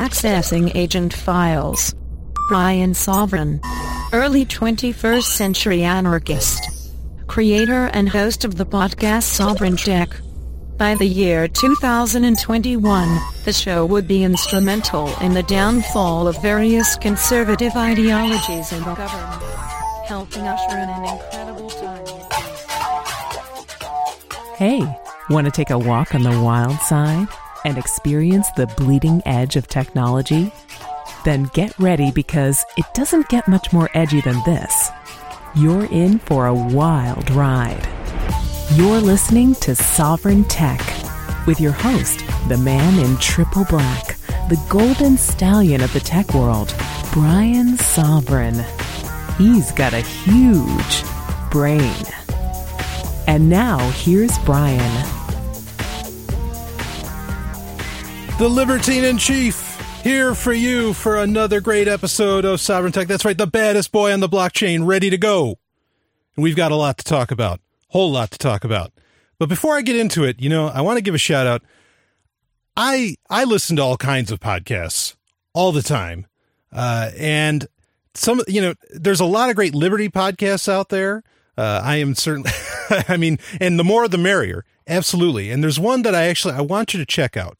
Accessing agent files. Brian Sovereign. Early 21st century anarchist. Creator and host of the podcast Sovereign Tech. By the year 2021, the show would be instrumental in the downfall of various conservative ideologies in the government, helping usher in an incredible time. Hey, want to take a walk on the wild side and experience the bleeding edge of technology? Then get ready because it doesn't get much more edgy than this. You're in for a wild ride. You're listening to Sovereign Tech with your host, the man in triple black, the golden stallion of the tech world, Brian Sovereign. He's got a huge brain. And now here's Brian. The Libertine in Chief here for you for another great episode of Sovereign Tech. That's right, the baddest boy on the blockchain, ready to go. And we've got a lot to talk about, whole lot to talk about. But before I get into it, you know, I want to give a shout out. I I listen to all kinds of podcasts all the time, uh, and some you know, there's a lot of great liberty podcasts out there. Uh, I am certainly, I mean, and the more the merrier, absolutely. And there's one that I actually I want you to check out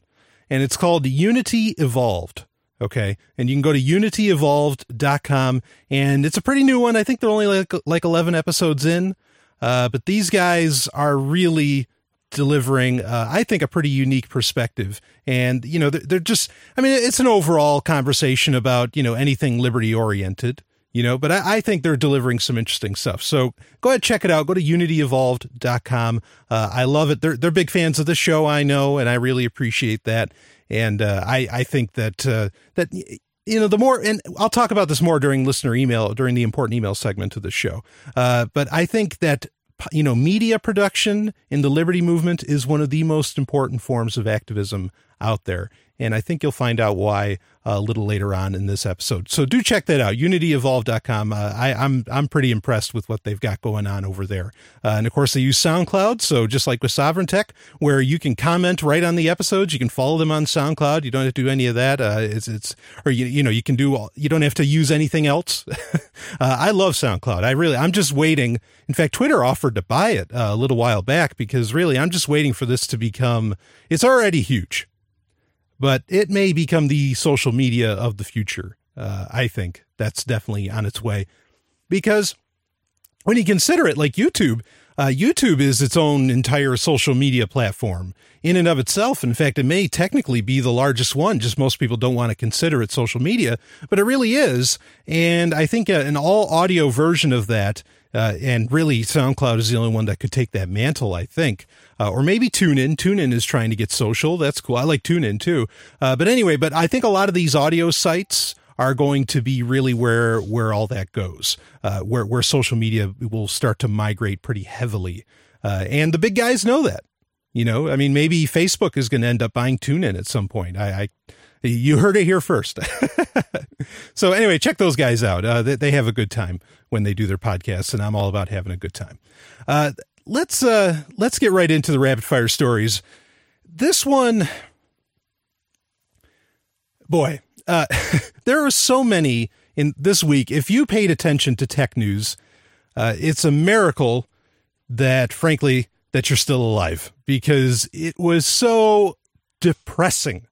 and it's called Unity Evolved. Okay. And you can go to unityevolved.com and it's a pretty new one. I think they're only like, like 11 episodes in. Uh, but these guys are really delivering, uh, I think, a pretty unique perspective. And, you know, they're, they're just, I mean, it's an overall conversation about, you know, anything liberty oriented you know, but I, I, think they're delivering some interesting stuff. So go ahead, check it out. Go to unityevolved.com. Uh, I love it. They're, they're big fans of the show, I know, and I really appreciate that. And uh, I, I think that, uh, that, you know, the more, and I'll talk about this more during listener email, during the important email segment of the show. Uh, but I think that you know, media production in the liberty movement is one of the most important forms of activism out there. And I think you'll find out why uh, a little later on in this episode. So do check that out, unityevolved.com. Uh, I, I'm, I'm pretty impressed with what they've got going on over there. Uh, and of course, they use SoundCloud. So just like with Sovereign Tech, where you can comment right on the episodes, you can follow them on SoundCloud. You don't have to do any of that. Uh, it's, it's, or you, you know, you can do, all, you don't have to use anything else. Uh, I love SoundCloud. I really, I'm just waiting. In fact, Twitter offered to buy it uh, a little while back because really, I'm just waiting for this to become, it's already huge but it may become the social media of the future. Uh, I think that's definitely on its way because when you consider it like YouTube, uh, YouTube is its own entire social media platform in and of itself. In fact, it may technically be the largest one, just most people don't want to consider it social media, but it really is. And I think an all audio version of that uh, and really, SoundCloud is the only one that could take that mantle, I think. Uh, or maybe TuneIn. TuneIn is trying to get social. That's cool. I like TuneIn too. Uh, but anyway, but I think a lot of these audio sites are going to be really where where all that goes, uh, where where social media will start to migrate pretty heavily, uh, and the big guys know that. You know, I mean, maybe Facebook is going to end up buying TuneIn at some point. I, I you heard it here first. so anyway, check those guys out. Uh, they, they, have a good time when they do their podcasts, and I'm all about having a good time. Uh, let's uh, let's get right into the rapid fire stories. This one, boy, uh, there are so many in this week. If you paid attention to tech news, uh, it's a miracle that, frankly, that you're still alive because it was so depressing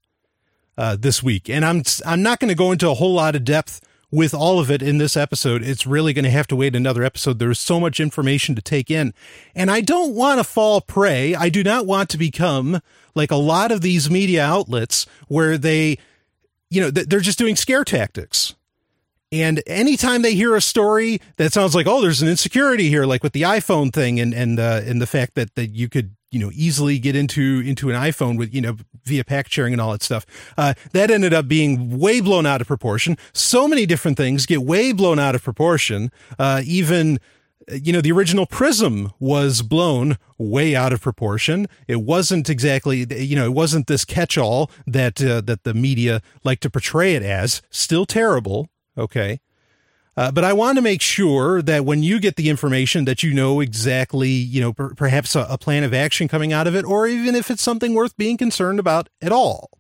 uh, this week. And I'm I'm not going to go into a whole lot of depth with all of it in this episode. It's really going to have to wait another episode. There's so much information to take in. And I don't want to fall prey. I do not want to become like a lot of these media outlets where they, you know, they're just doing scare tactics. And anytime they hear a story that sounds like, oh, there's an insecurity here, like with the iPhone thing and, and, uh, and the fact that, that you could you know easily get into into an iPhone with you know via pack sharing and all that stuff. Uh, that ended up being way blown out of proportion. So many different things get way blown out of proportion. Uh, even you know the original Prism was blown way out of proportion. It wasn't exactly you know it wasn't this catch-all that uh, that the media like to portray it as. Still terrible. Okay. Uh, but I want to make sure that when you get the information that you know exactly, you know, per- perhaps a, a, plan of action coming out of it, or even if it's something worth being concerned about at all.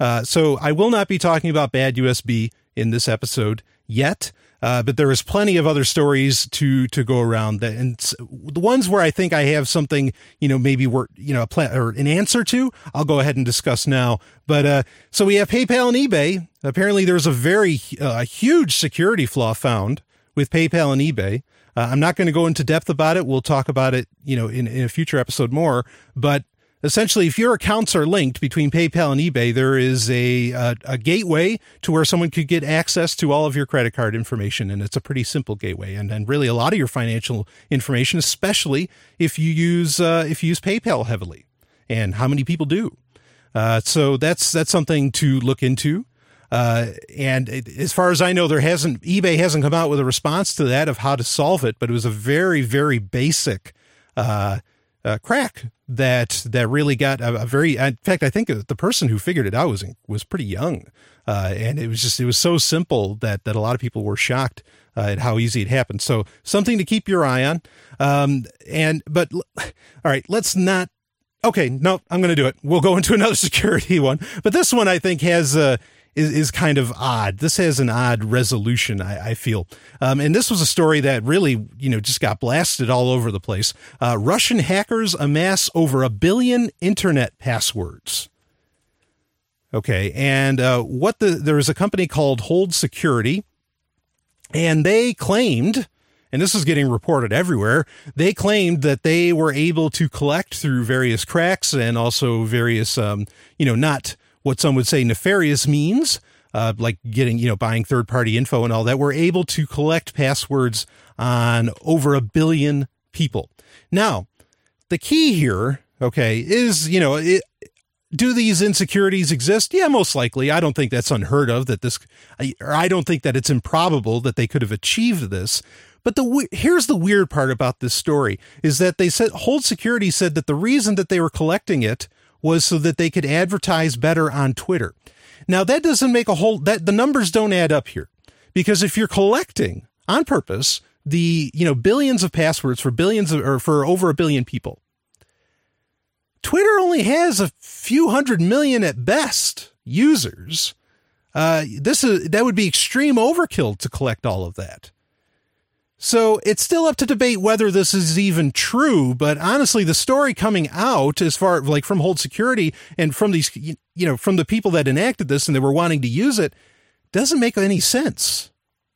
Uh, so I will not be talking about bad USB in this episode yet. Uh, but there is plenty of other stories to to go around that, and the ones where I think I have something, you know, maybe we're you know a plan or an answer to, I'll go ahead and discuss now. But uh, so we have PayPal and eBay. Apparently, there's a very uh, huge security flaw found with PayPal and eBay. Uh, I'm not going to go into depth about it. We'll talk about it, you know, in, in a future episode more. But essentially, if your accounts are linked between PayPal and eBay, there is a, a, a gateway to where someone could get access to all of your credit card information, and it's a pretty simple gateway, and and really a lot of your financial information, especially if you use uh, if you use PayPal heavily, and how many people do. Uh, so that's that's something to look into. Uh, and it, as far as I know, there hasn't eBay hasn't come out with a response to that of how to solve it, but it was a very very basic uh, uh, crack that that really got a, a, very. In fact, I think the person who figured it out was was pretty young, uh, and it was just it was so simple that that a lot of people were shocked uh, at how easy it happened. So something to keep your eye on. Um, and but all right, let's not okay, no, I'm going to do it. We'll go into another security one, but this one I think has uh, is, is kind of odd. This has an odd resolution, I, I feel. Um, and this was a story that really, you know, just got blasted all over the place. Uh, Russian hackers amass over a billion internet passwords. Okay, and uh, what the there was a company called Hold Security, and they claimed, and this is getting reported everywhere, they claimed that they were able to collect through various cracks and also various, um, you know, not what some would say nefarious means, uh, like getting, you know, buying third party info and all that, we're able to collect passwords on over a billion people. Now, the key here, okay, is, you know, it, do these insecurities exist? Yeah, most likely. I don't think that's unheard of that this, or I don't think that it's improbable that they could have achieved this. But the here's the weird part about this story is that they said Hold Security said that the reason that they were collecting it was so that they could advertise better on Twitter. Now that doesn't make a whole that the numbers don't add up here. Because if you're collecting on purpose the, you know, billions of passwords for billions of, or for over a billion people, Twitter only has a few hundred million at best users. Uh, this is that would be extreme overkill to collect all of that. So it's still up to debate whether this is even true, but honestly, the story coming out as far like from Hold Security and from these, you know, from the people that enacted this and they were wanting to use it doesn't make any sense.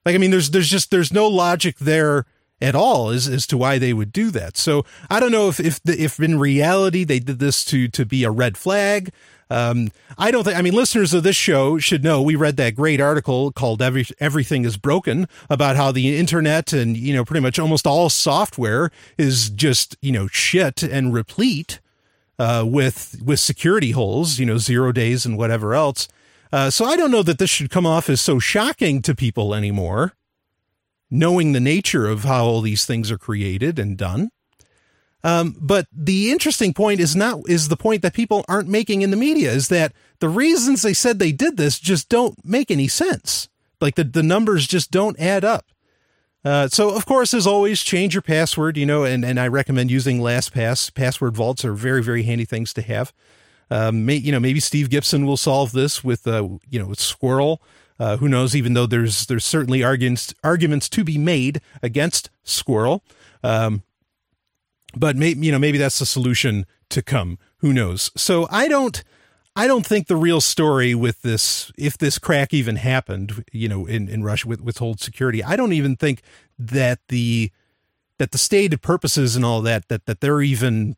Like, I mean, there's, there's just, there's no logic there at all as, as to why they would do that. So I don't know if, if, the, if in reality they did this to, to be a red flag. Um, I don't think, I mean, listeners of this show should know we read that great article called Every, Everything is Broken about how the internet and, you know, pretty much almost all software is just, you know, shit and replete, uh, with, with security holes, you know, zero days and whatever else. Uh, so I don't know that this should come off as so shocking to people anymore, knowing the nature of how all these things are created and done. Um, but the interesting point is not is the point that people aren't making in the media is that the reasons they said they did this just don't make any sense. Like the the numbers just don't add up. Uh, so of course, as always, change your password. You know, and and I recommend using LastPass. Password vaults are very very handy things to have. Um, may, you know, maybe Steve Gibson will solve this with uh, you know with SQRL. Uh, who knows? Even though there's there's certainly arguments arguments to be made against SQRL. Um, but maybe you know maybe that's the solution to come. Who knows? So I don't. I don't think the real story with this, if this crack even happened, you know, in, in Russia with withhold security, I don't even think that the that the stated purposes and all that that that they're even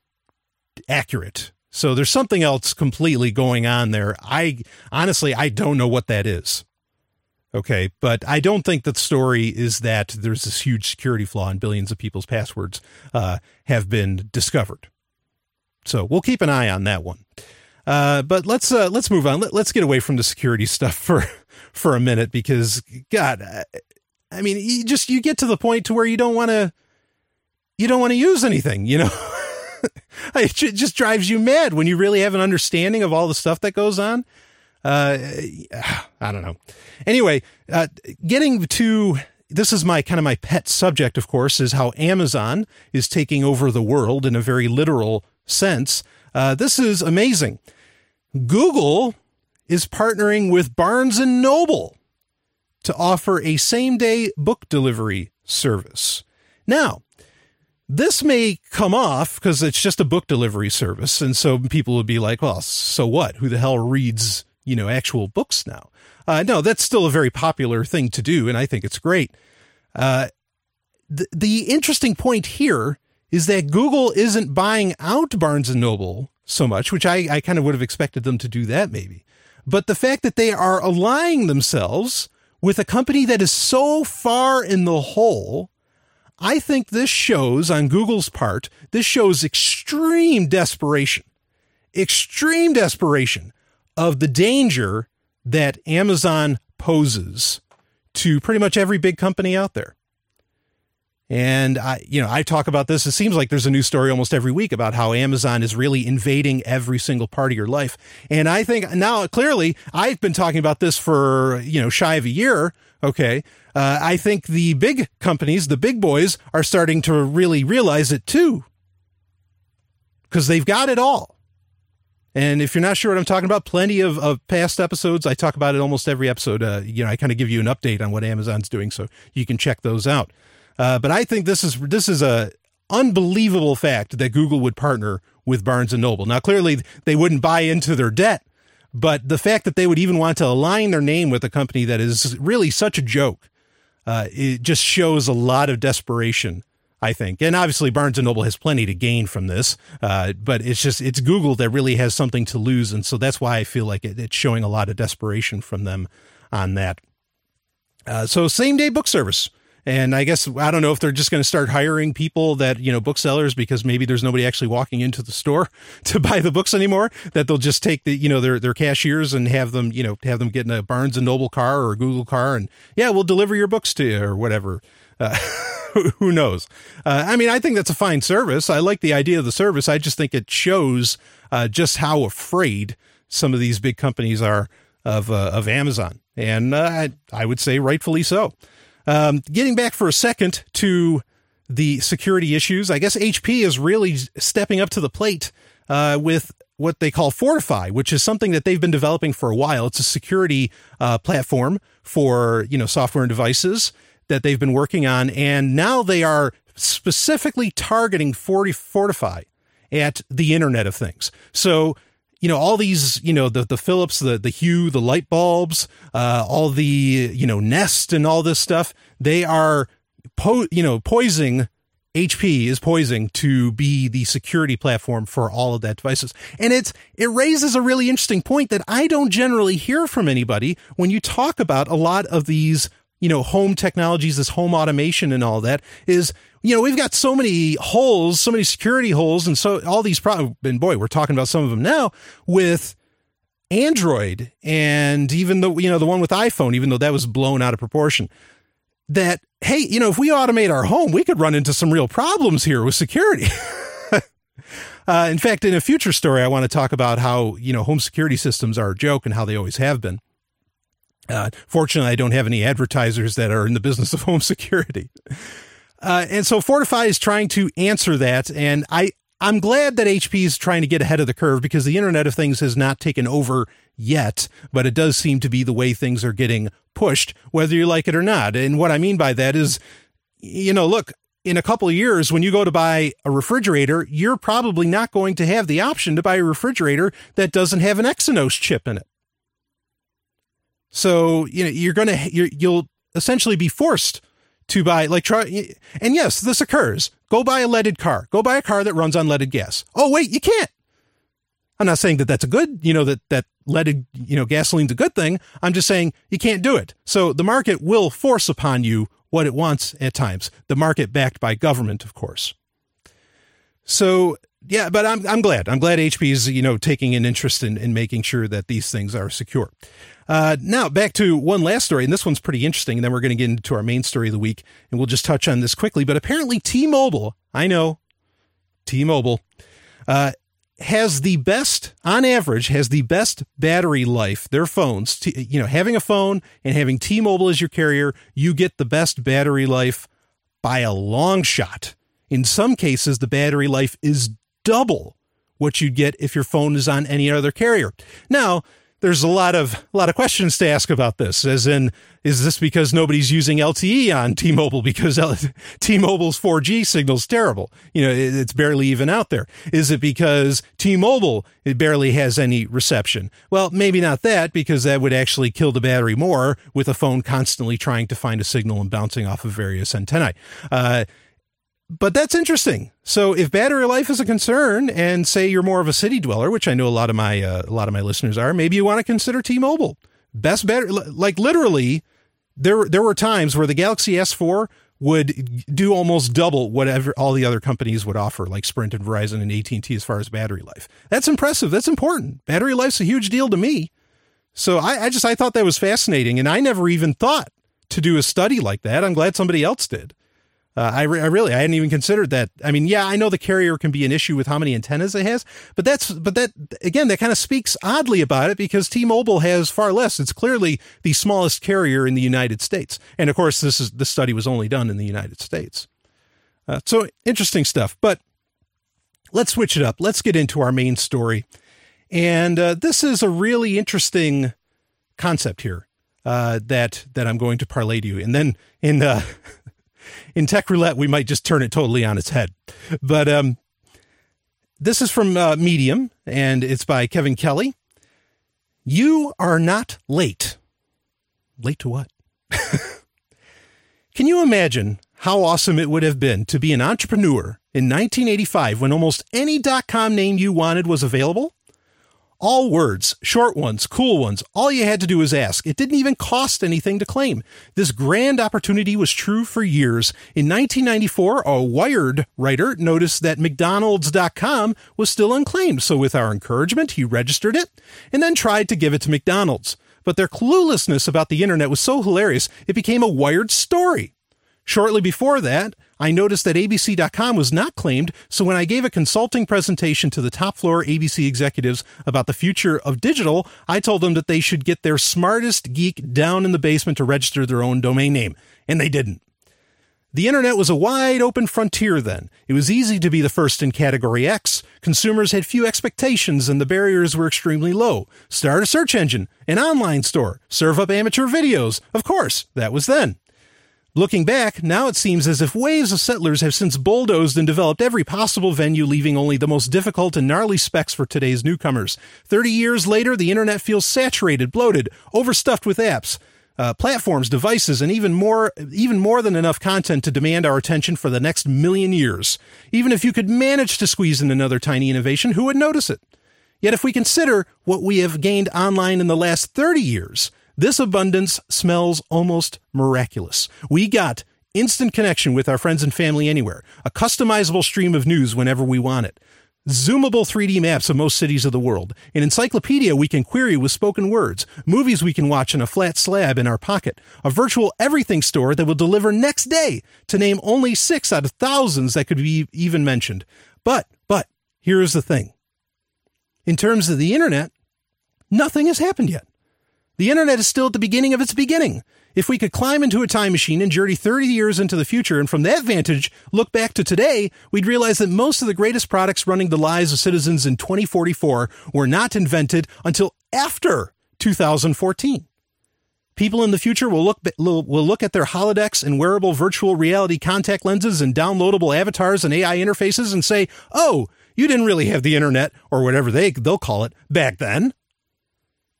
accurate. So there's something else completely going on there. I honestly I don't know what that is. Okay, but I don't think the story is that there's this huge security flaw and billions of people's passwords uh, have been discovered. So we'll keep an eye on that one. Uh, but let's uh, let's move on. Let, us get away from the security stuff for for a minute because God, I mean, you just you get to the point to where you don't want to you don't want to use anything. You know, it just drives you mad when you really have an understanding of all the stuff that goes on. Uh, I don't know. Anyway, uh, getting to this is my kind of my pet subject, of course, is how Amazon is taking over the world in a very literal sense. Uh, this is amazing. Google is partnering with Barnes and Noble to offer a same-day book delivery service. Now, this may come off because it's just a book delivery service, and so people would be like, "Well, so what? Who the hell reads, you know, actual books now?" Uh, no, that's still a very popular thing to do, and I think it's great. Uh, the, the interesting point here is that Google isn't buying out Barnes and Noble so much, which I, I kind of would have expected them to do that maybe. But the fact that they are aligning themselves with a company that is so far in the hole, I think this shows on Google's part, this shows extreme desperation, extreme desperation of the danger that Amazon poses to pretty much every big company out there. And I, you know, I talk about this. It seems like there's a new story almost every week about how Amazon is really invading every single part of your life. And I think now clearly I've been talking about this for, you know, shy of a year. Okay. Uh, I think the big companies, the big boys are starting to really realize it too. Cause they've got it all. And if you're not sure what I'm talking about, plenty of, of past episodes. I talk about it almost every episode. Uh, you know, I kind of give you an update on what Amazon's doing, so you can check those out. Uh, but I think this is this is a unbelievable fact that Google would partner with Barnes and Noble. Now, clearly, they wouldn't buy into their debt, but the fact that they would even want to align their name with a company that is really such a joke, uh, it just shows a lot of desperation. I think, and obviously Barnes and Noble has plenty to gain from this, uh, but it's just it's Google that really has something to lose, and so that's why I feel like it, it's showing a lot of desperation from them on that. Uh, so same day book service. And I guess I don't know if they're just going to start hiring people that, you know, booksellers because maybe there's nobody actually walking into the store to buy the books anymore, that they'll just take the, you know, their their cashiers and have them, you know, have them get in a Barnes and Noble car or a Google car and yeah, we'll deliver your books to you or whatever. Uh, who knows? Uh, I mean, I think that's a fine service. I like the idea of the service. I just think it shows uh, just how afraid some of these big companies are of uh, of Amazon, and uh, I, I would say rightfully so. Um, getting back for a second to the security issues, I guess HP is really stepping up to the plate with what they call Fortify, which is something that they've been developing for a while. It's a security uh, platform for you know software and devices that they've been working on, and now they are specifically targeting Fortify at the Internet of Things. So you know all these you know the the Philips the the Hue the light bulbs uh, all the you know Nest and all this stuff they are po- you know poising HP is poising to be the security platform for all of that devices and it's it raises a really interesting point that I don't generally hear from anybody when you talk about a lot of these you know home technologies this home automation and all that is you know, we've got so many holes, so many security holes, and so all these problems. And boy, we're talking about some of them now with Android and even the you know the one with iPhone, even though that was blown out of proportion. That hey, you know, if we automate our home, we could run into some real problems here with security. uh, in fact, in a future story, I want to talk about how you know home security systems are a joke and how they always have been. Uh, fortunately, I don't have any advertisers that are in the business of home security. Uh, and so Fortify is trying to answer that. And I, I'm glad that HP is trying to get ahead of the curve because the Internet of Things has not taken over yet, but it does seem to be the way things are getting pushed, whether you like it or not. And what I mean by that is, you know, look, in a couple of years, when you go to buy a refrigerator, you're probably not going to have the option to buy a refrigerator that doesn't have an Exynos chip in it. So, you know, you're to, you you'll essentially be forced to buy like try and yes this occurs. Go buy a leaded car. Go buy a car that runs on leaded gas. Oh wait you can't. I'm not saying that that's a good you know that that leaded you know gasoline's a good thing. I'm just saying you can't do it. So the market will force upon you what it wants at times. The market backed by government of course. So yeah but i'm i'm glad i'm glad hp is you know taking an interest in in making sure that these things are secure uh, now back to one last story, and this one's pretty interesting. And then we're going to get into our main story of the week, and we'll just touch on this quickly. But apparently, T-Mobile, I know, T-Mobile, uh, has the best, on average, has the best battery life. Their phones, t- you know, having a phone and having T-Mobile as your carrier, you get the best battery life by a long shot. In some cases, the battery life is double what you'd get if your phone is on any other carrier. Now, there's a lot of a lot of questions to ask about this. As in, is this because nobody's using LTE on T-Mobile because L- T-Mobile's 4G signal's terrible? You know, it, it's barely even out there. Is it because T-Mobile it barely has any reception? Well, maybe not that because that would actually kill the battery more with a phone constantly trying to find a signal and bouncing off of various antennae. Uh, but that's interesting. So if battery life is a concern, and say you're more of a city dweller, which I know a lot of my uh, a lot of my listeners are, maybe you want to consider T-Mobile. Best battery, like literally, there there were times where the Galaxy S4 would do almost double whatever all the other companies would offer, like Sprint and Verizon and AT and T, as far as battery life. That's impressive. That's important. Battery life's a huge deal to me. So I, I just I thought that was fascinating, and I never even thought to do a study like that. I'm glad somebody else did. Uh, I, re- I, really I hadn't even considered that. I mean, yeah, I know the carrier can be an issue with how many antennas it has, but that's but that again that kind of speaks oddly about it because T-Mobile has far less. It's clearly the smallest carrier in the United States, and of course, this is this study was only done in the United States. Uh, so interesting stuff. But let's switch it up. Let's get into our main story, and uh, this is a really interesting concept here uh, that that I'm going to parlay to you, and then in. In tech roulette, we might just turn it totally on its head. But um, this is from uh, Medium, and it's by Kevin Kelly. You are not late. Late to what? Can you imagine how awesome it would have been to be an entrepreneur in 1985 when almost any dot .com name you wanted was available? All words, short ones, cool ones, all you had to do was ask. It didn't even cost anything to claim. This grand opportunity was true for years. In 1994, a Wired writer noticed that McDonald's.com was still unclaimed, so with our encouragement, he registered it and then tried to give it to McDonald's. But their cluelessness about the internet was so hilarious, it became a Wired story. Shortly before that, I noticed that ABC.com was not claimed, so when I gave a consulting presentation to the top floor ABC executives about the future of digital, I told them that they should get their smartest geek down in the basement to register their own domain name, and they didn't. The internet was a wide open frontier then. It was easy to be the first in category X. Consumers had few expectations and the barriers were extremely low. Start a search engine, an online store, serve up amateur videos. Of course, that was then. Looking back, now it seems as if waves of settlers have since bulldozed and developed every possible venue, leaving only the most difficult and gnarly specs for today's newcomers. Thirty years later, the internet feels saturated, bloated, overstuffed with apps. Uh, platforms, devices, and even more, even more than enough content to demand our attention for the next million years. Even if you could manage to squeeze in another tiny innovation, who would notice it? Yet if we consider what we have gained online in the last 30 years, this abundance smells almost miraculous. We got instant connection with our friends and family anywhere, a customizable stream of news whenever we want it, zoomable 3D maps of most cities of the world, an encyclopedia we can query with spoken words, movies we can watch on a flat slab in our pocket, a virtual everything store that will deliver next day, to name only six out of thousands that could be even mentioned. But, but, here is the thing. In terms of the internet, nothing has happened yet. The internet is still at the beginning of its beginning. If we could climb into a time machine and journey 30 years into the future, and from that vantage look back to today, we'd realize that most of the greatest products running the lives of citizens in 2044 were not invented until after 2014. People in the future will look will look at their holodecks and wearable virtual reality contact lenses and downloadable avatars and AI interfaces and say, "Oh, you didn't really have the internet or whatever they they'll call it back then."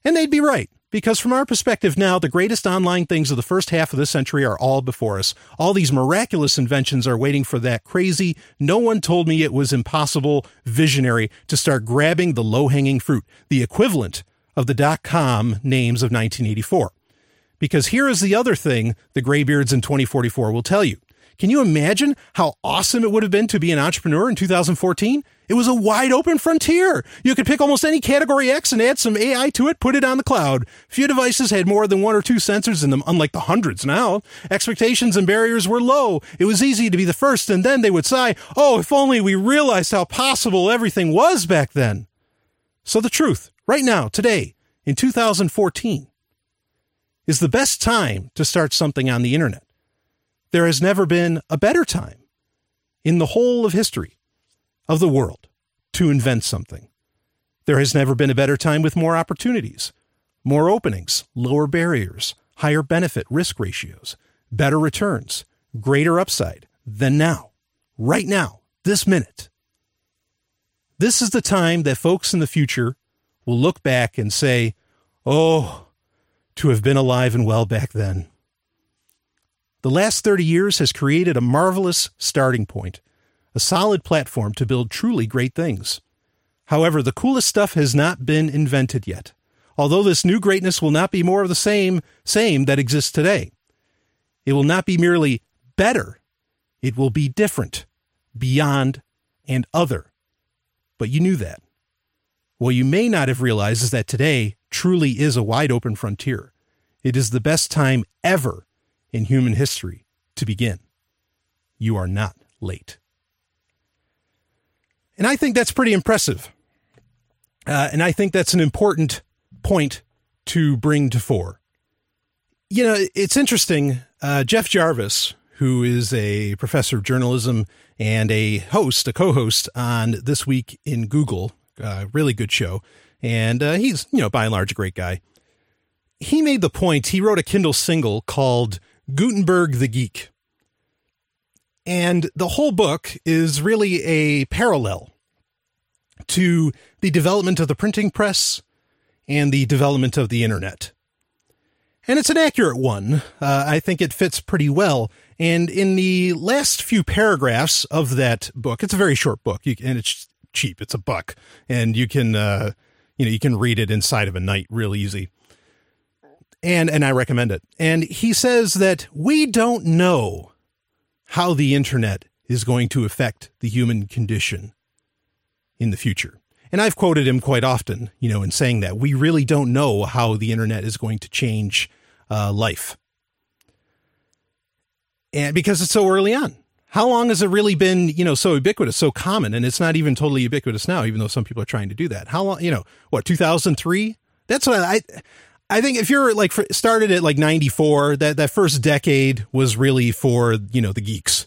And they'd be right. Because from our perspective now, the greatest online things of the first half of this century are all before us. All these miraculous inventions are waiting for that crazy, no one told me it was impossible visionary to start grabbing the low hanging fruit, the equivalent of the dot com names of 1984. Because here is the other thing the graybeards in 2044 will tell you. Can you imagine how awesome it would have been to be an entrepreneur in 2014? It was a wide open frontier. You could pick almost any category X and add some AI to it, put it on the cloud. Few devices had more than one or two sensors in them, unlike the hundreds now. Expectations and barriers were low. It was easy to be the first, and then they would sigh, Oh, if only we realized how possible everything was back then. So the truth, right now, today, in 2014, is the best time to start something on the internet. There has never been a better time in the whole of history of the world to invent something. There has never been a better time with more opportunities. more openings, lower barriers, higher benefit risk ratios, better returns, greater upside than now, right now, this minute. This is the time that folks in the future will look back and say, Oh, to have been alive and well back then. The last 30 years has created a marvelous starting point, a solid platform to build truly great things. However, the coolest stuff has not been invented yet, although this new greatness will not be more of the same, same that exists today. It will not be merely better, it will be different, beyond, and other. But you knew that. What you may not have realized is that today truly is a wide open frontier. It is the best time ever in human history to begin. You are not late. And I think that's pretty impressive. Uh, and I think that's an important point to bring to fore. You know, it's interesting. Uh, Jeff Jarvis, who is a professor of journalism and a host, a co host on This Week in Google, uh, really good show. And uh, he's, you know, by and large, a great guy. He made the point, he wrote a Kindle single called Gutenberg the Geek. And the whole book is really a parallel to the development of the printing press and the development of the internet. And it's an accurate one. Uh, I think it fits pretty well. And in the last few paragraphs of that book, it's a very short book, you, and it's cheap. It's a buck, and you can, uh, you know, you can read it inside of a night real easy and and I recommend it. And he says that we don't know how the internet is going to affect the human condition in the future. And I've quoted him quite often, you know, in saying that we really don't know how the internet is going to change uh, life. And because it's so early on. How long has it really been, you know, so ubiquitous, so common? And it's not even totally ubiquitous now, even though some people are trying to do that. How long, you know, what, 2003? That's what I, I think if you're like started at like 94, that, that first decade was really for, you know, the geeks.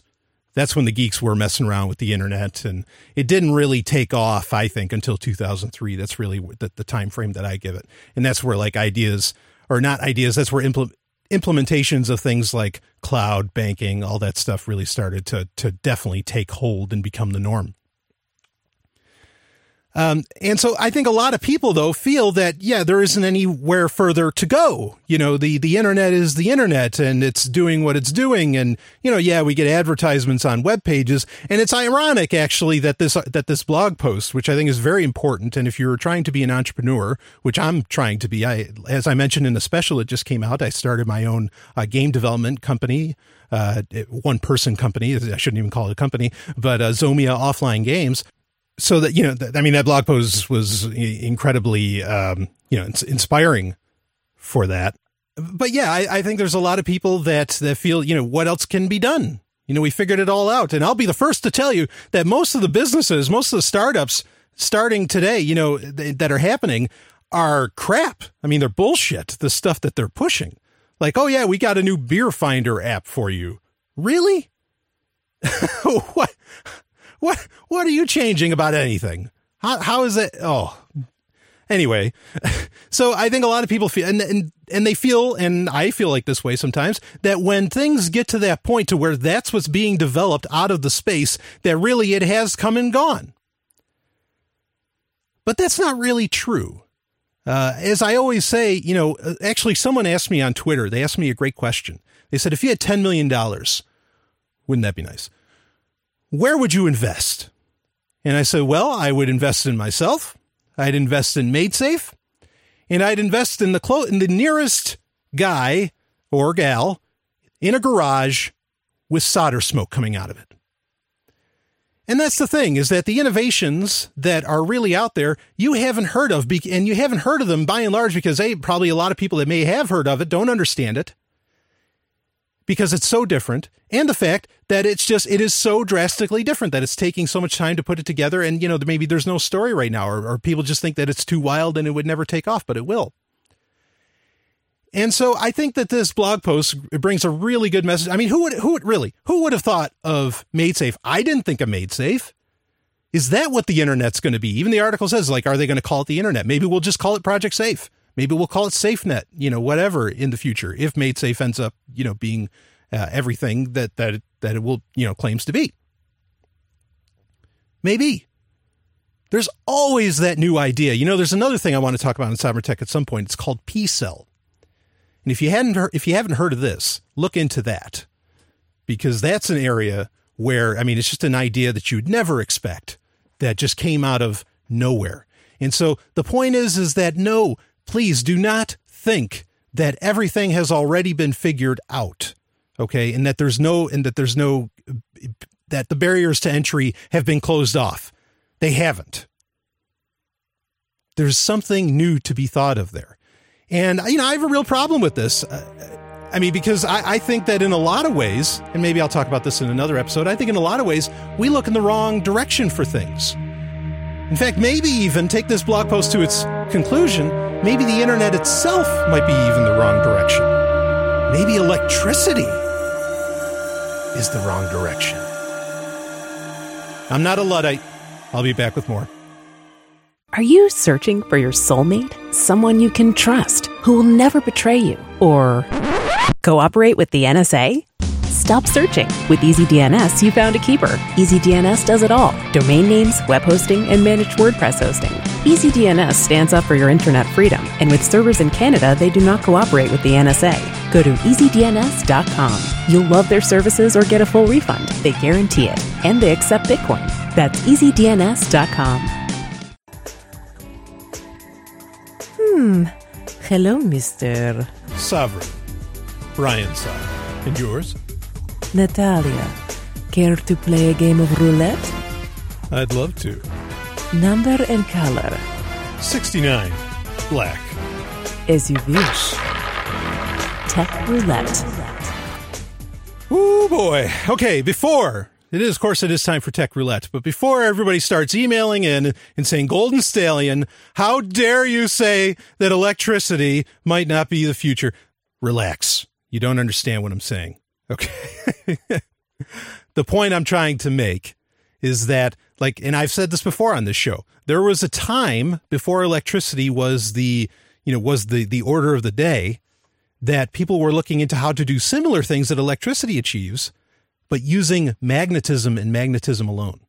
That's when the geeks were messing around with the internet and it didn't really take off, I think, until 2003. That's really the, the time frame that I give it. And that's where like ideas or not ideas, that's where impl- implementations of things like cloud banking, all that stuff really started to, to definitely take hold and become the norm. Um, and so I think a lot of people though feel that, yeah, there isn't anywhere further to go. You know, the, the internet is the internet and it's doing what it's doing. And, you know, yeah, we get advertisements on web pages. And it's ironic actually that this, that this blog post, which I think is very important. And if you're trying to be an entrepreneur, which I'm trying to be, I, as I mentioned in the special, it just came out. I started my own uh, game development company. Uh, one person company. I shouldn't even call it a company, but uh, Zomia Offline Games so that you know, th- I mean, that blog post was incredibly, um, you know, inspiring for that. But yeah, I, I think there's a lot of people that that feel, you know, what else can be done? You know, we figured it all out, and I'll be the first to tell you that most of the businesses, most of the startups starting today, you know, th- that are happening are crap. I mean, they're bullshit. The stuff that they're pushing, like, oh yeah, we got a new beer finder app for you. Really? what? What what are you changing about anything? How how is it? Oh, anyway, so I think a lot of people feel and, and and they feel and I feel like this way sometimes that when things get to that point to where that's what's being developed out of the space that really it has come and gone. But that's not really true. Uh, as I always say, you know, uh, actually, someone asked me on Twitter. They asked me a great question. They said, "If you had ten million dollars, wouldn't that be nice?" Where would you invest? And I said, well, I would invest in myself. I'd invest in MaidSafe and I'd invest in the clo- in the nearest guy or gal in a garage with solder smoke coming out of it. And that's the thing is that the innovations that are really out there, you haven't heard of, and you haven't heard of them by and large because they probably a lot of people that may have heard of it don't understand it because it's so different and the fact that it's just it is so drastically different that it's taking so much time to put it together and you know maybe there's no story right now or, or people just think that it's too wild and it would never take off but it will and so I think that this blog post brings a really good message. I mean, who would who would really who would have thought of MaidSafe? I didn't think of MaidSafe. Is that what the internet's going to be? Even the article says, like, are they going to call it the internet? Maybe we'll just call it Project Safe. Maybe we'll call it SafeNet, you know, whatever in the future, if MaidSafe ends up, you know, being uh, everything that, that, that it will, you know, claims to be. Maybe. There's always that new idea. You know, there's another thing I want to talk about in cyber tech at some point. It's called P-Cell. And if you hadn't heard, if you haven't heard of this, look into that because that's an area where, I mean, it's just an idea that you'd never expect that just came out of nowhere. And so the point is, is that no, please do not think that everything has already been figured out. Okay. And that there's no, and that there's no, that the barriers to entry have been closed off. They haven't. There's something new to be thought of there. And, you know, I have a real problem with this. Uh, I mean, because I, I, think that in a lot of ways, and maybe I'll talk about this in another episode, I think in a lot of ways, we look in the wrong direction for things. In fact, maybe even take this blog post to its conclusion, maybe the internet itself might be even the wrong direction. Maybe electricity is the wrong direction. I'm not a Luddite. I'll be back with more. Are you searching for your soulmate? Someone you can trust, who will never betray you? Or cooperate with the NSA? Stop searching. With EasyDNS, you found a keeper. EasyDNS does it all domain names, web hosting, and managed WordPress hosting. EasyDNS stands up for your internet freedom, and with servers in Canada, they do not cooperate with the NSA. Go to easydns.com. You'll love their services or get a full refund. They guarantee it. And they accept Bitcoin. That's easydns.com. Hmm. Hello, Mr. Sovereign. Brian Sovereign. And yours? Natalia. Care to play a game of roulette? I'd love to. Number and color? 69. Black. As you wish. Tech roulette. Oh boy. Okay, before it is, of course, it is time for Tech Roulette. But before everybody starts emailing in and saying, Golden Stallion, how dare you say that electricity might not be the future? Relax. You don't understand what I'm saying. Okay. the point I'm trying to make is that, like, and I've said this before on this show, there was a time before electricity was the, you know, was the, the order of the day that people were looking into how to do similar things that electricity achieves but using magnetism and magnetism alone.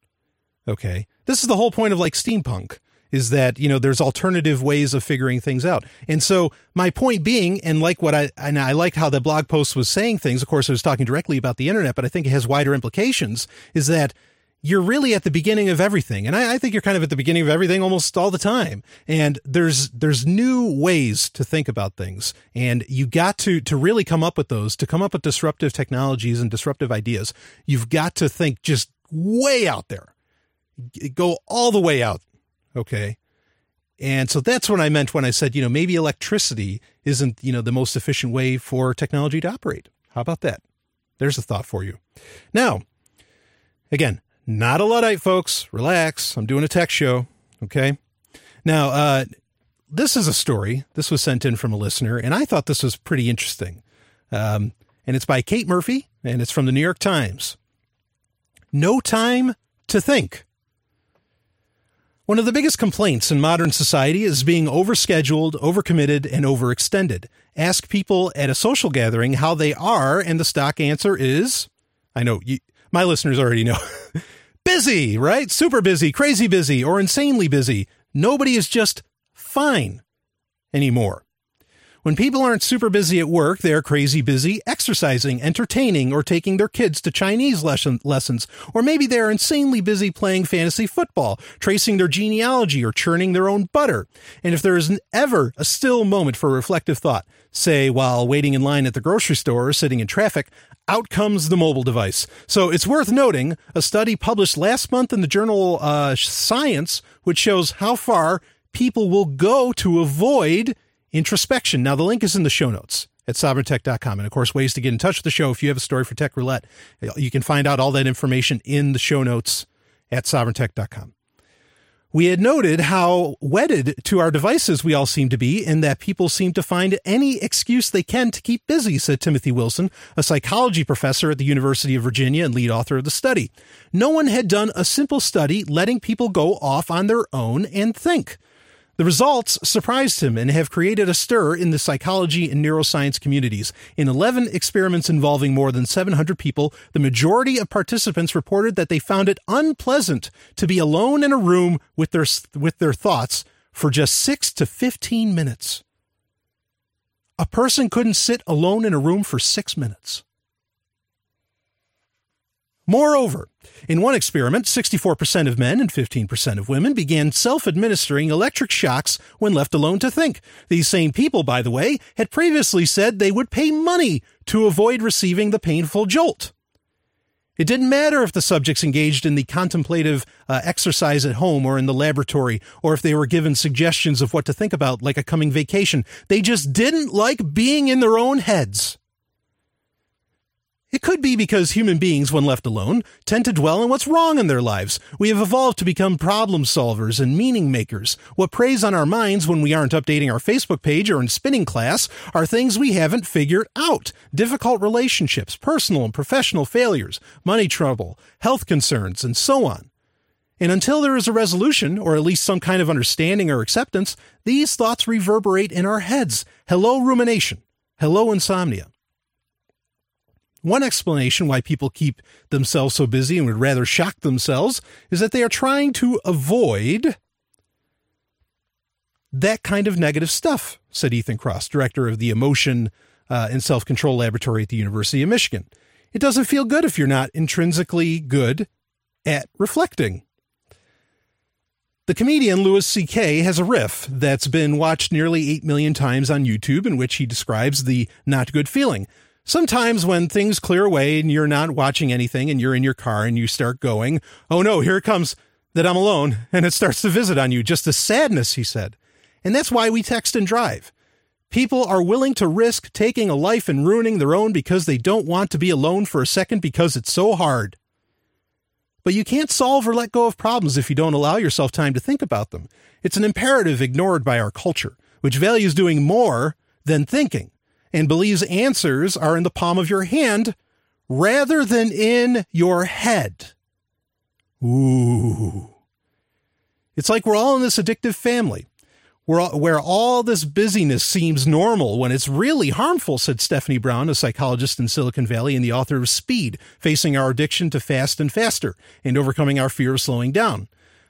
Okay. This is the whole point of like steampunk is that, you know, there's alternative ways of figuring things out. And so my point being, and like what I, and I like how the blog post was saying things, of course, I was talking directly about the internet, but I think it has wider implications is that you're really at the beginning of everything. And I, I, think you're kind of at the beginning of everything almost all the time. And there's, there's new ways to think about things. And you got to, to really come up with those, to come up with disruptive technologies and disruptive ideas. You've got to think just way out there, go all the way out. Okay. And so that's what I meant when I said, you know, maybe electricity isn't, you know, the most efficient way for technology to operate. How about that? There's a thought for you. Now, again, not a Luddite, folks. Relax. I'm doing a tech show. Okay. Now, uh, this is a story. This was sent in from a listener, and I thought this was pretty interesting. Um, and it's by Kate Murphy, and it's from the New York Times. No time to think. One of the biggest complaints in modern society is being overscheduled, overcommitted, and overextended. Ask people at a social gathering how they are, and the stock answer is I know you, my listeners already know. busy, right? Super busy, crazy busy, or insanely busy. Nobody is just fine anymore. When people aren't super busy at work, they are crazy busy exercising, entertaining, or taking their kids to Chinese lesson, lessons. Or maybe they are insanely busy playing fantasy football, tracing their genealogy, or churning their own butter. And if there is ever a still moment for reflective thought, say while waiting in line at the grocery store or sitting in traffic, out comes the mobile device. So it's worth noting a study published last month in the journal uh, Science, which shows how far people will go to avoid introspection. Now, the link is in the show notes at sovereigntech.com. And of course, ways to get in touch with the show. If you have a story for Tech Roulette, you can find out all that information in the show notes at sovereigntech.com. We had noted how wedded to our devices we all seem to be, and that people seem to find any excuse they can to keep busy, said Timothy Wilson, a psychology professor at the University of Virginia and lead author of the study. No one had done a simple study letting people go off on their own and think. The results surprised him and have created a stir in the psychology and neuroscience communities. In 11 experiments involving more than 700 people, the majority of participants reported that they found it unpleasant to be alone in a room with their, with their thoughts for just 6 to 15 minutes. A person couldn't sit alone in a room for 6 minutes. Moreover, in one experiment, 64% of men and 15% of women began self administering electric shocks when left alone to think. These same people, by the way, had previously said they would pay money to avoid receiving the painful jolt. It didn't matter if the subjects engaged in the contemplative uh, exercise at home or in the laboratory, or if they were given suggestions of what to think about, like a coming vacation. They just didn't like being in their own heads. It could be because human beings, when left alone, tend to dwell on what's wrong in their lives. We have evolved to become problem solvers and meaning makers. What preys on our minds when we aren't updating our Facebook page or in spinning class are things we haven't figured out. Difficult relationships, personal and professional failures, money trouble, health concerns, and so on. And until there is a resolution, or at least some kind of understanding or acceptance, these thoughts reverberate in our heads. Hello, rumination. Hello, insomnia. One explanation why people keep themselves so busy and would rather shock themselves is that they are trying to avoid that kind of negative stuff, said Ethan Kross, director of the Emotion uh, and Self Control Laboratory at the University of Michigan. It doesn't feel good if you're not intrinsically good at reflecting. The comedian Louis C.K. has a riff that's been watched nearly 8 million times on YouTube in which he describes the not good feeling. Sometimes when things clear away and you're not watching anything and you're in your car and you start going, oh no, here it comes that I'm alone and it starts to visit on you. Just the sadness, he said. And that's why we text and drive. People are willing to risk taking a life and ruining their own because they don't want to be alone for a second because it's so hard. But you can't solve or let go of problems if you don't allow yourself time to think about them. It's an imperative ignored by our culture, which values doing more than thinking and believes answers are in the palm of your hand rather than in your head. Ooh. It's like we're all in this addictive family where, where all this busyness seems normal when it's really harmful, said Stephanie Brown, a psychologist in Silicon Valley and the author of Speed, Facing Our Addiction to Fast and Faster and Overcoming Our Fear of Slowing Down.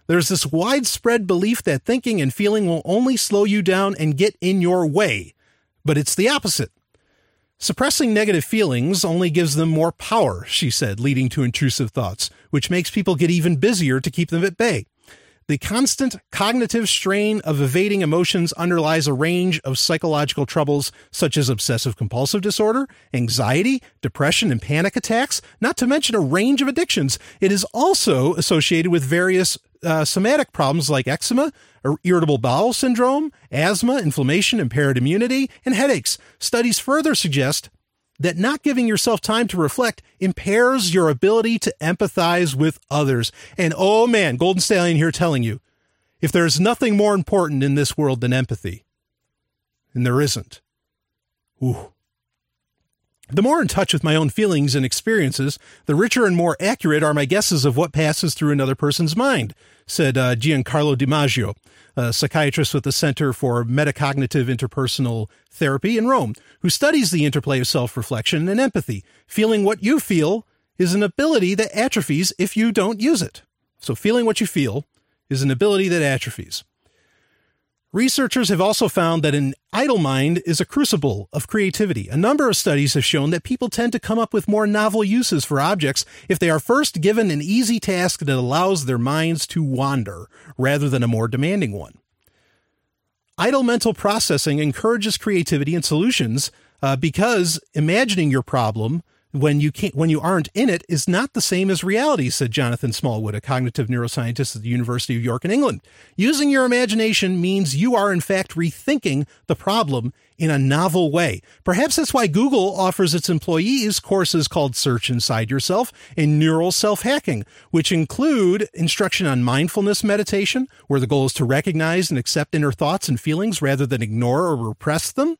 There's this widespread belief that thinking and feeling will only slow you down and get in your way but it's the opposite. Suppressing negative feelings only gives them more power, she said, leading to intrusive thoughts, which makes people get even busier to keep them at bay. The constant cognitive strain of evading emotions underlies a range of psychological troubles such as obsessive compulsive disorder, anxiety, depression, and panic attacks, not to mention a range of addictions. It is also associated with various uh, somatic problems like eczema, irritable bowel syndrome, asthma, inflammation, impaired immunity, and headaches. Studies further suggest that not giving yourself time to reflect impairs your ability to empathize with others. And oh man, Golden Stallion here telling you, if there's nothing more important in this world than empathy, and there isn't. Ooh. The more in touch with my own feelings and experiences, the richer and more accurate are my guesses of what passes through another person's mind, said uh, Giancarlo DiMaggio, a psychiatrist with the Center for Metacognitive Interpersonal Therapy in Rome, who studies the interplay of self reflection and empathy. Feeling what you feel is an ability that atrophies if you don't use it. So, feeling what you feel is an ability that atrophies. Researchers have also found that an idle mind is a crucible of creativity. A number of studies have shown that people tend to come up with more novel uses for objects if they are first given an easy task that allows their minds to wander rather than a more demanding one. Idle mental processing encourages creativity and solutions uh, because imagining your problem when you can't when you aren't in it is not the same as reality said jonathan smallwood a cognitive neuroscientist at the university of york in england. Using your imagination means you are in fact rethinking the problem in a novel way. Perhaps that's why google offers its employees courses called search inside yourself and neural self-hacking which include instruction on mindfulness meditation where the goal is to recognize and accept inner thoughts and feelings rather than ignore or repress them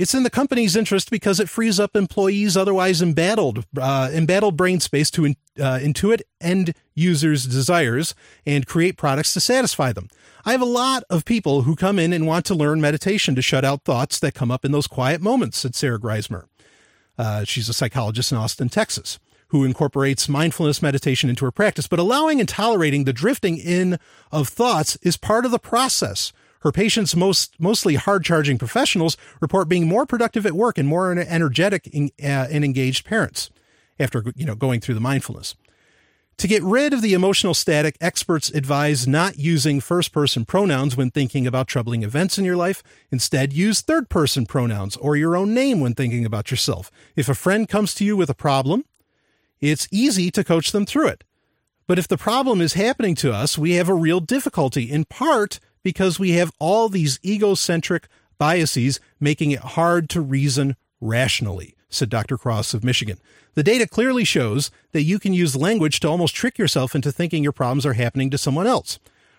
It's in the company's interest because it frees up employees' otherwise embattled, uh, embattled brain space to in, uh, intuit end users' desires and create products to satisfy them. I have a lot of people who come in and want to learn meditation to shut out thoughts that come up in those quiet moments, said Sarah Griesemer. Uh, she's a psychologist in Austin, Texas, who incorporates mindfulness meditation into her practice. But allowing and tolerating the drifting in of thoughts is part of the process. Her patients, most mostly hard-charging professionals, report being more productive at work and more energetic in, uh, and engaged parents after you know going through the mindfulness. To get rid of the emotional static, experts advise not using first person pronouns when thinking about troubling events in your life. Instead, use third person pronouns or your own name when thinking about yourself. If a friend comes to you with a problem, it's easy to coach them through it. But if the problem is happening to us, we have a real difficulty, in part because we have all these egocentric biases making it hard to reason rationally, said Dr. Kross of Michigan. The data clearly shows that you can use language to almost trick yourself into thinking your problems are happening to someone else.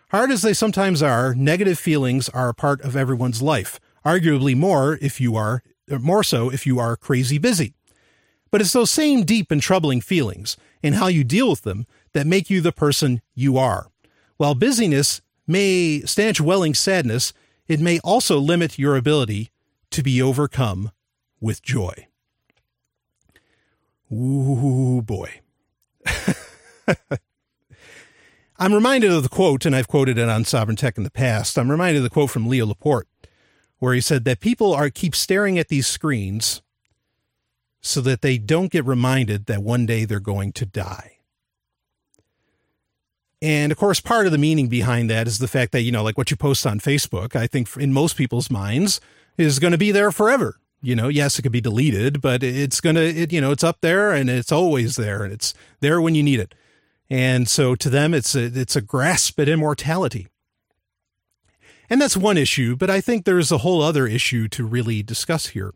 Hard as they sometimes are, negative feelings are a part of everyone's life, arguably more if you are more so if you are crazy busy. But it's those same deep and troubling feelings and how you deal with them that make you the person you are. While busyness may stanch welling sadness, it may also limit your ability to be overcome with joy. Ooh, boy. I'm reminded of the quote, and I've quoted it on Sovereign Tech in the past. I'm reminded of the quote from Leo Laporte, where he said that people are keep staring at these screens so that they don't get reminded that one day they're going to die. And of course, part of the meaning behind that is the fact that, you know, like what you post on Facebook, I think in most people's minds is going to be there forever. You know, yes, it could be deleted, but it's going to, it, you know, it's up there and it's always there and it's there when you need it. And so to them, it's a, it's a grasp at immortality. And that's one issue, but I think there's a whole other issue to really discuss here.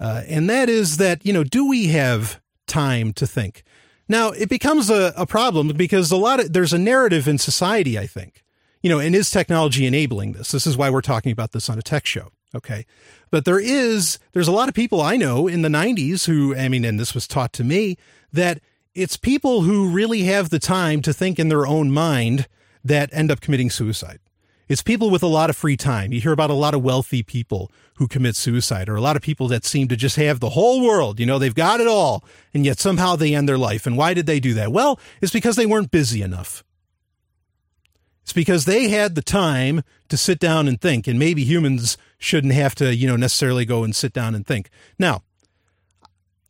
Uh, and that is that, you know, do we have time to think? Now it becomes a, a problem because a lot of there's a narrative in society, I think, you know, and is technology enabling this? This is why we're talking about this on a tech show. Okay. But there is, there's a lot of people I know in the 90s who, I mean, and this was taught to me, that it's people who really have the time to think in their own mind that end up committing suicide. It's people with a lot of free time. You hear about a lot of wealthy people who commit suicide, or a lot of people that seem to just have the whole world. You know, they've got it all, and yet somehow they end their life. And why did they do that? Well, it's because they weren't busy enough. It's because they had the time to sit down and think, and maybe humans shouldn't have to, you know, necessarily go and sit down and think. Now,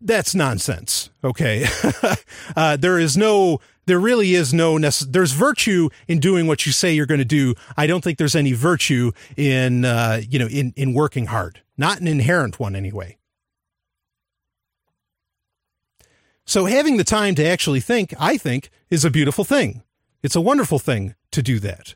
that's nonsense. Okay. uh, there is no there really is no necess- there's virtue in doing what you say you're going to do. I don't think there's any virtue in uh, you know in in working hard. Not an inherent one anyway. So having the time to actually think, I think, is a beautiful thing. It's a wonderful thing to do that.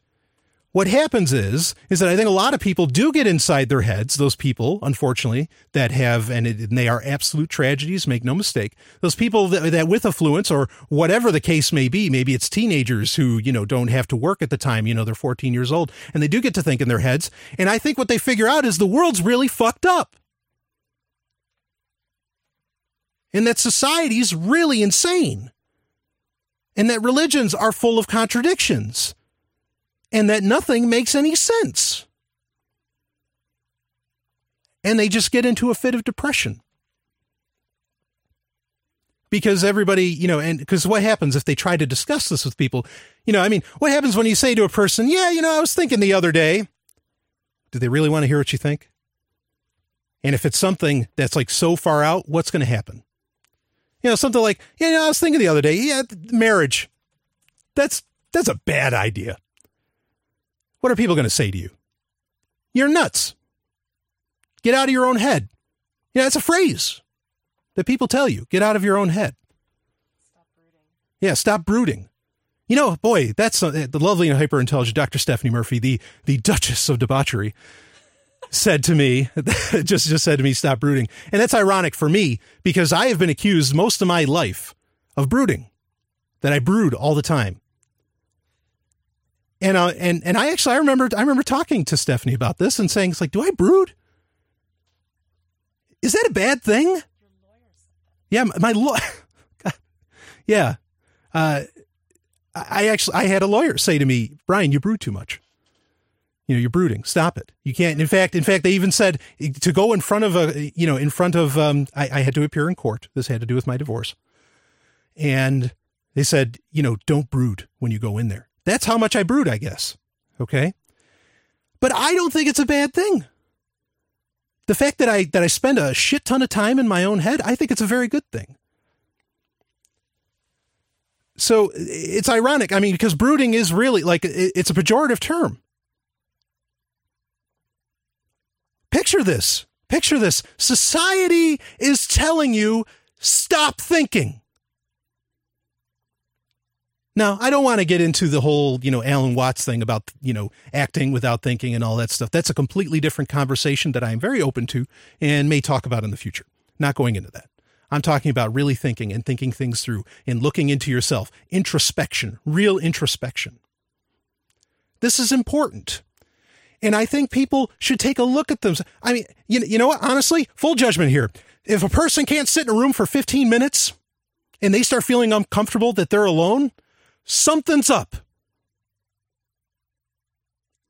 What happens is, is that I think a lot of people do get inside their heads, those people, unfortunately, that have, and, it, and they are absolute tragedies, make no mistake. Those people that, that with affluence or whatever the case may be, maybe it's teenagers who, you know, don't have to work at the time, you know, they're 14 years old and they do get to think in their heads. And I think what they figure out is the world's really fucked up. And that society's really insane. And that religions are full of contradictions and that nothing makes any sense. And they just get into a fit of depression. Because everybody, you know, and because what happens if they try to discuss this with people? You know, I mean, what happens when you say to a person, yeah, you know, I was thinking the other day, do they really want to hear what you think? And if it's something that's like so far out, what's going to happen? You know, something like, yeah, you know, I was thinking the other day, yeah, marriage. That's that's a bad idea. What are people going to say to you? You're nuts. Get out of your own head. Yeah, it's a phrase that people tell you. Get out of your own head. Stop brooding. Yeah, stop brooding. You know, boy, that's uh, the lovely and hyper intelligent Dr. Stephanie Murphy, the the Duchess of debauchery, said to me, just just said to me, stop brooding, and that's ironic for me because I have been accused most of my life of brooding, that I brood all the time and uh, and and I actually I remember I remember talking to Stephanie about this and saying it's like, do I brood? is that a bad thing? Yeah, my lawyer. yeah, uh, I actually I had a lawyer say to me, Brian, you brood too much. You know, you're brooding. Stop it. You can't. In fact, in fact, they even said to go in front of a, you know, in front of. Um, I, I had to appear in court. This had to do with my divorce, and they said, you know, don't brood when you go in there. That's how much I brood, I guess. Okay, but I don't think it's a bad thing. The fact that I that I spend a shit ton of time in my own head, I think it's a very good thing. So it's ironic. I mean, because brooding is really like it's a pejorative term. Picture this. Picture this. Society is telling you stop thinking. Now, I don't want to get into the whole, you know, Alan Watts thing about, you know, acting without thinking and all that stuff. That's a completely different conversation that I am very open to and may talk about in the future. Not going into that. I'm talking about really thinking and thinking things through and looking into yourself. Introspection, real introspection. This is important. And I think people should take a look at them. I mean, you, you know what? Honestly, full judgment here. If a person can't sit in a room for 15 minutes and they start feeling uncomfortable that they're alone, something's up.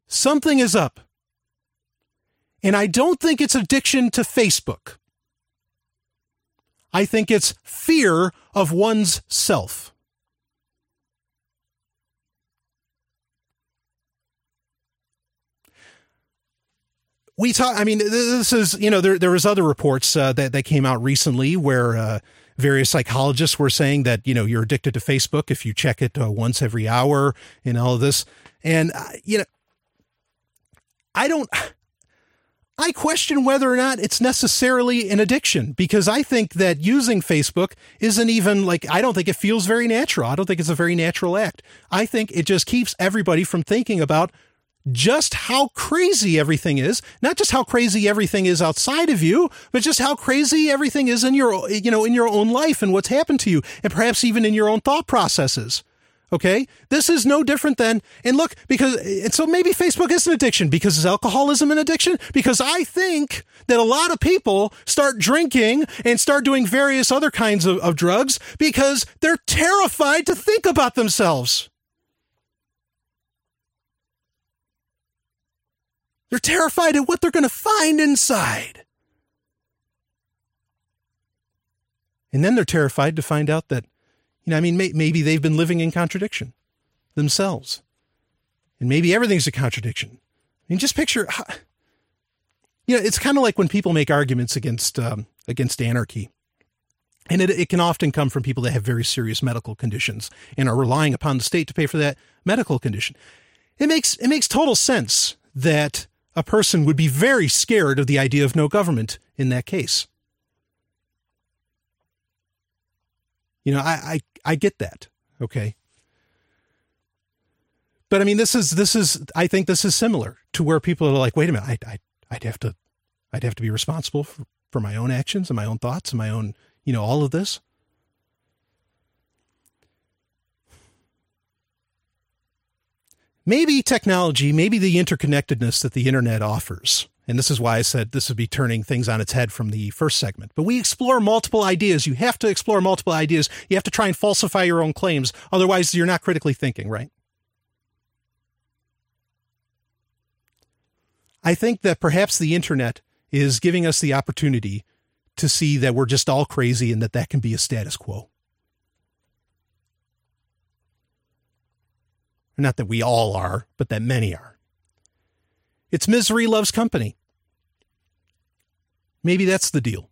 Something is up. And I don't think it's addiction to Facebook. I think it's fear of one's self. we talk. I mean, this is you know there there was other reports uh, that that came out recently where uh, various psychologists were saying that you know you're addicted to Facebook if you check it uh, once every hour and all of this, and uh, you know, I don't. I question whether or not it's necessarily an addiction because I think that using Facebook isn't even like, I don't think it feels very natural. I don't think it's a very natural act. I think it just keeps everybody from thinking about just how crazy everything is, not just how crazy everything is outside of you, but just how crazy everything is in your, you know, in your own life and what's happened to you and perhaps even in your own thought processes. Okay. This is no different than, and look, because, and so maybe Facebook is an addiction because is alcoholism an addiction? Because I think that a lot of people start drinking and start doing various other kinds of, of drugs because they're terrified to think about themselves. They're terrified of what they're going to find inside. And then they're terrified to find out that, you know, I mean, may, maybe they've been living in contradiction themselves. And maybe everything's a contradiction. I mean, just picture, how, you know, it's kind of like when people make arguments against, um, against anarchy. And it, it can often come from people that have very serious medical conditions and are relying upon the state to pay for that medical condition. It makes, it makes total sense that a person would be very scared of the idea of no government in that case. You know, I, I, I get that. Okay. But I mean, this is, this is, I think this is similar to where people are like, wait a minute, I, I, I'd have to, I'd have to be responsible for, for my own actions and my own thoughts and my own, you know, all of this. Maybe technology, maybe the interconnectedness that the internet offers. And this is why I said this would be turning things on its head from the first segment. But we explore multiple ideas. You have to explore multiple ideas. You have to try and falsify your own claims. Otherwise, you're not critically thinking, right? I think that perhaps the internet is giving us the opportunity to see that we're just all crazy and that that can be a status quo. Not that we all are, but that many are. It's misery loves company. Maybe that's the deal.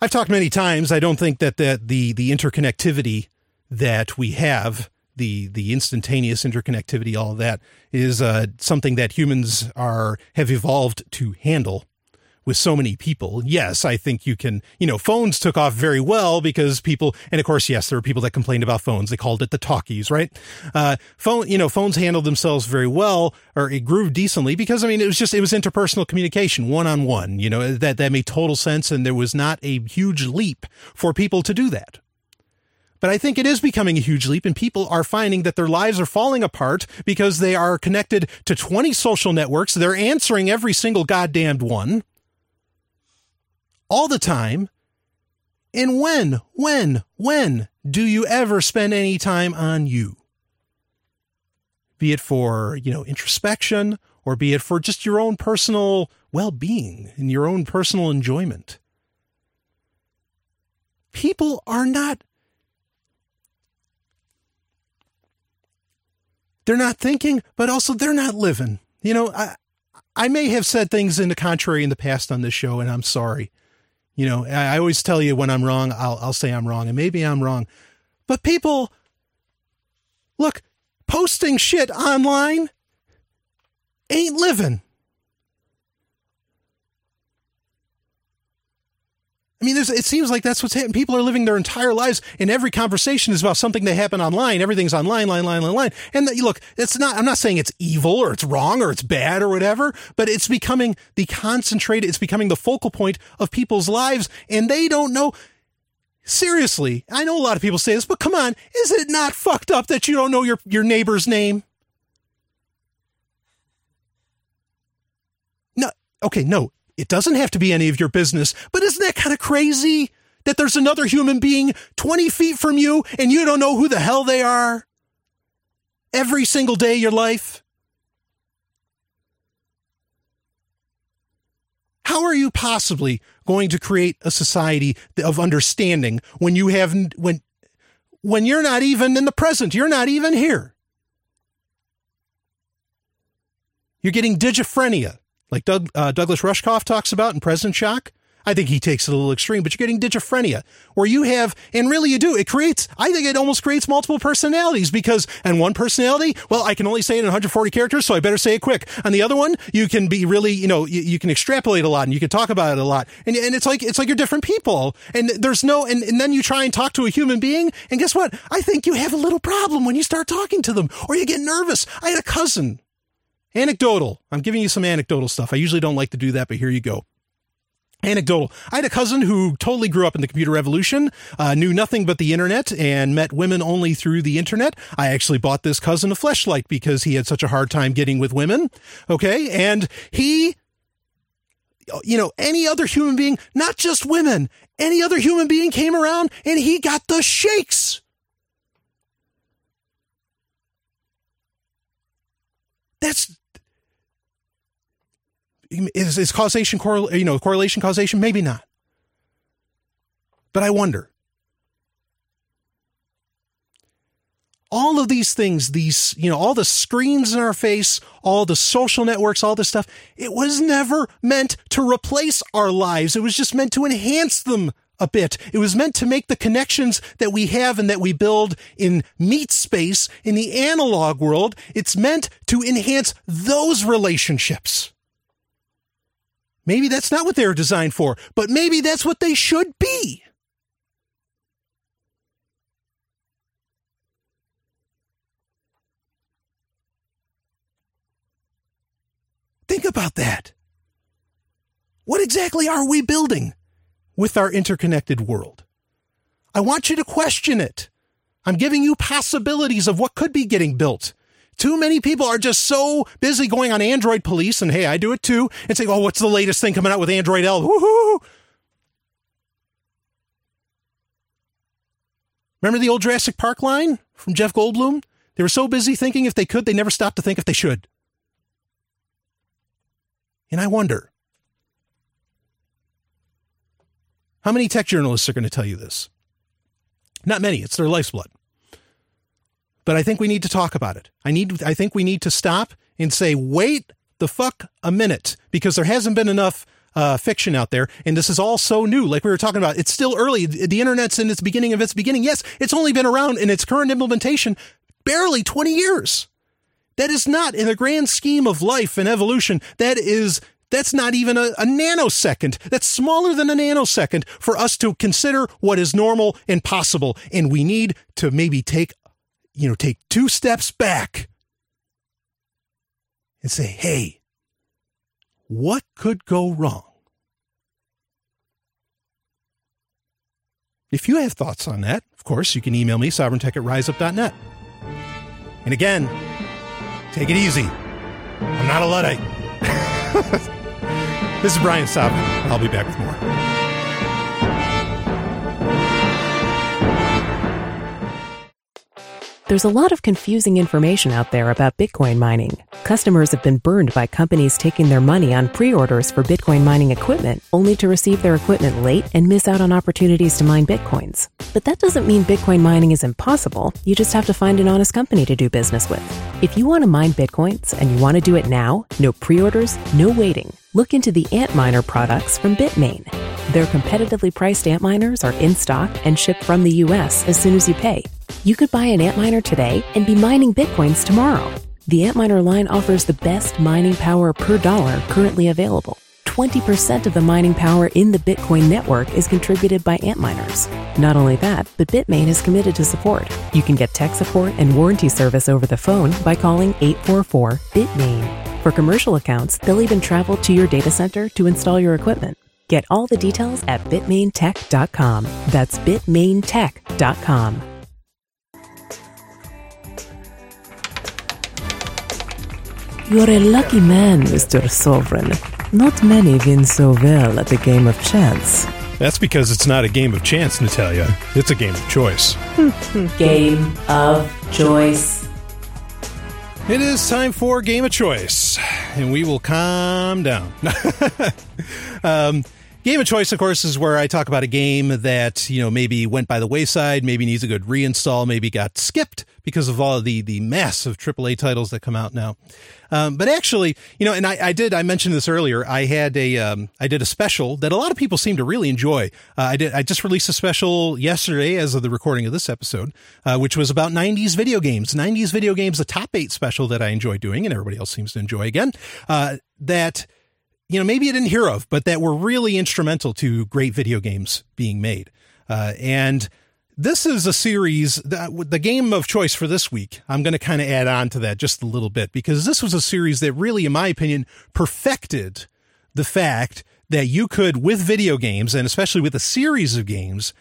I've talked many times. I don't think that the, the, the interconnectivity that we have, the, the instantaneous interconnectivity, all of that, is uh, something that humans are have evolved to handle with so many people. Yes, I think you can, you know, phones took off very well because people, and of course, yes, there were people that complained about phones. They called it the talkies, right? Uh, phone, you know, phones handled themselves very well or it grew decently because, I mean, it was just, it was interpersonal communication, one on one, you know, that, that made total sense. And there was not a huge leap for people to do that. But I think it is becoming a huge leap, and people are finding that their lives are falling apart because they are connected to 20 social networks. They're answering every single goddamned one all the time. And when, when, when do you ever spend any time on you? Be it for, you know, introspection or be it for just your own personal well being and your own personal enjoyment. People are not they're not thinking, but also they're not living. You know, I I may have said things in the contrary in the past on this show, and I'm sorry. You know, I, I always tell you when I'm wrong, I'll I'll say I'm wrong, and maybe I'm wrong. But people look, posting shit online ain't living. I mean, it seems like that's what's happening. People are living their entire lives, and every conversation is about something that happened online. Everything's online, line, line, line, line. And the, look, it's not. I'm not saying it's evil or it's wrong or it's bad or whatever, but it's becoming the concentrated. It's becoming the focal point of people's lives, and they don't know. Seriously, I know a lot of people say this, but come on, is it not fucked up that you don't know your your neighbor's name? No, okay, no, it doesn't have to be any of your business, but isn't that kind of crazy that there's another human being 20 feet from you and you don't know who the hell they are every single day of your life? How are you possibly going to create a society of understanding when you have when when you're not even in the present, you're not even here. You're getting digiphrenia like Doug, uh, Douglas Rushkoff talks about in Present Shock. I think he takes it a little extreme, but you're getting digiphrenia, where you have, and really you do, it creates, I think it almost creates multiple personalities because, and one personality, well, I can only say it in 140 characters, so I better say it quick. On the other one, you can be really, you know, you, you can extrapolate a lot and you can talk about it a lot. And, and it's like, it's like you're different people. And there's no, and, and then you try and talk to a human being, and guess what? I think you have a little problem when you start talking to them, or you get nervous. I had a cousin Anecdotal. I'm giving you some anecdotal stuff. I usually don't like to do that, but here you go. Anecdotal. I had a cousin who totally grew up in the computer revolution, uh, knew nothing but the internet, and met women only through the internet. I actually bought this cousin a fleshlight because he had such a hard time getting with women. Okay. And he, you know, any other human being, not just women, any other human being came around and he got the shakes. That's is, is causation correl you know correlation causation maybe not but i wonder all of these things these you know all the screens in our face all the social networks all this stuff it was never meant to replace our lives it was just meant to enhance them a bit. It was meant to make the connections that we have and that we build in meat space in the analog world. It's meant to enhance those relationships. Maybe that's not what they were designed for, but maybe that's what they should be. Think about that. What exactly are we building with our interconnected world? I want you to question it. I'm giving you possibilities of what could be getting built. Too many people are just so busy going on Android police, and hey, I do it too, and saying, oh, what's the latest thing coming out with Android L? Woohoo! Remember the old Jurassic Park line from Jeff Goldblum? They were so busy thinking if they could, they never stopped to think if they should. And I wonder how many tech journalists are going to tell you this? Not many, it's their life's blood but I think we need to talk about it. I need I think we need to stop and say wait the fuck a minute because there hasn't been enough uh, fiction out there, and this is all so new. Like we were talking about, it's still early. The internet's in its beginning of its beginning. Yes, it's only been around in its current implementation barely 20 years. That is not in the grand scheme of life and evolution. That is that's not even a, a, nanosecond. That's smaller than a nanosecond for us to consider what is normal and possible. And we need to maybe take you know, take two steps back and say, hey, what could go wrong? if you have thoughts on that, of course, you can email me, sovereigntech at riseup.net. And again, take it easy. I'm not a Luddite. this is Brian Sovereign. I'll be back with more. There's a lot of confusing information out there about Bitcoin mining. Customers have been burned by companies taking their money on pre orders for Bitcoin mining equipment only to receive their equipment late and miss out on opportunities to mine Bitcoins. But that doesn't mean Bitcoin mining is impossible. You just have to find an honest company to do business with. If you want to mine Bitcoins and you want to do it now, no pre orders, no waiting. Look into the Antminer products from Bitmain. Their competitively priced Antminers are in stock and shipped from the US as soon as you pay. You could buy an Antminer today and be mining Bitcoins tomorrow. The Antminer line offers the best mining power per dollar currently available. 20% of the mining power in the Bitcoin network is contributed by Antminers. Not only that, but Bitmain is committed to support. You can get tech support and warranty service over the phone by calling 844 Bitmain. For commercial accounts, they'll even travel to your data center to install your equipment. Get all the details at bitmaintech.com. That's bitmaintech.com. You're a lucky man, Mr. Sovereign. Not many win so well at the game of chance. That's because it's not a game of chance, Natalia. It's a game of choice. game of choice. It is time for Game of Choice, and we will calm down. um, Game of choice, of course, is where I talk about a game that, you know, maybe went by the wayside, maybe needs a good reinstall, maybe got skipped because of all the, the of AAA titles that come out now. Um, but actually, you know, and I, I, did, I mentioned this earlier. I had a, um, I did a special that a lot of people seem to really enjoy. Uh, I did, I just released a special yesterday as of the recording of this episode, uh, which was about 90s video games, 90s video games, the top eight special that I enjoy doing and everybody else seems to enjoy again. Uh, that, you know, maybe you didn't hear of, but that were really instrumental to great video games being made. Uh, and this is a series that the game of choice for this week. I'm going to kind of add on to that just a little bit because this was a series that really, in my opinion, perfected the fact that you could, with video games and especially with a series of games,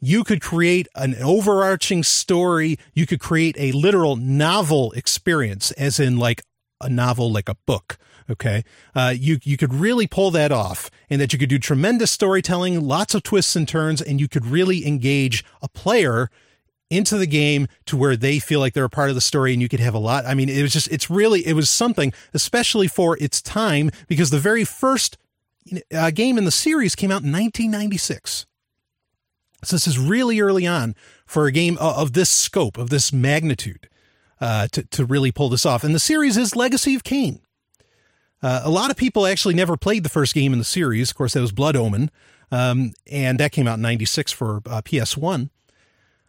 you could create an overarching story. You could create a literal novel experience, as in like a novel, like a book Okay. Uh, you, you could really pull that off and that you could do tremendous storytelling, lots of twists and turns, and you could really engage a player into the game to where they feel like they're a part of the story and you could have a lot. I mean, it was just, it's really, it was something, especially for its time, because the very first uh, game in the series came out in 1996. So this is really early on for a game of this scope, of this magnitude, uh, to, to really pull this off. And the series is Legacy of Kain. Uh, a lot of people actually never played the first game in the series. Of course, that was Blood Omen, um, and that came out in '96 for uh, PS1.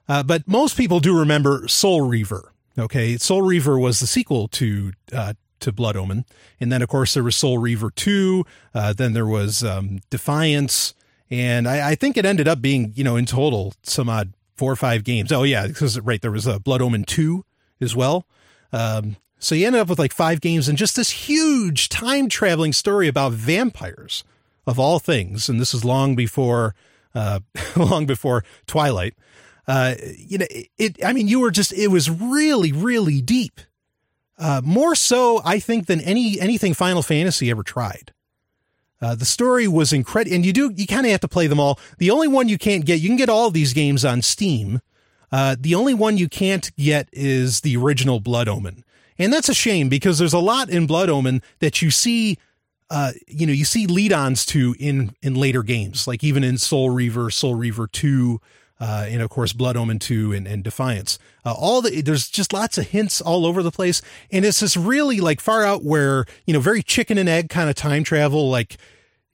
Uh, but most people do remember Soul Reaver. Okay, Soul Reaver was the sequel to uh, to Blood Omen, and then of course there was Soul Reaver Two. Uh, then there was um, Defiance, and I, I, think it ended up being you know in total some odd four or five games. Oh yeah, because right there was a Blood Omen Two as well. Um, so you ended up with like five games and just this huge time traveling story about vampires of all things. And this is long before, uh, long before Twilight. Uh, you know, it, I mean, you were just, it was really, really deep. Uh, more so, I think, than any, anything Final Fantasy ever tried. Uh, the story was incredible, and you do you kind of have to play them all. The only one you can't get, you can get all these games on Steam. Uh, the only one you can't get is the original Blood Omen, and that's a shame because there's a lot in Blood Omen that you see uh, you know, you see lead-ons to in in later games, like even in Soul Reaver, Soul Reaver 2, uh, and of course Blood Omen 2 and, and Defiance. Uh, all the there's just lots of hints all over the place, and it's just really like far out where you know very chicken and egg kind of time travel, like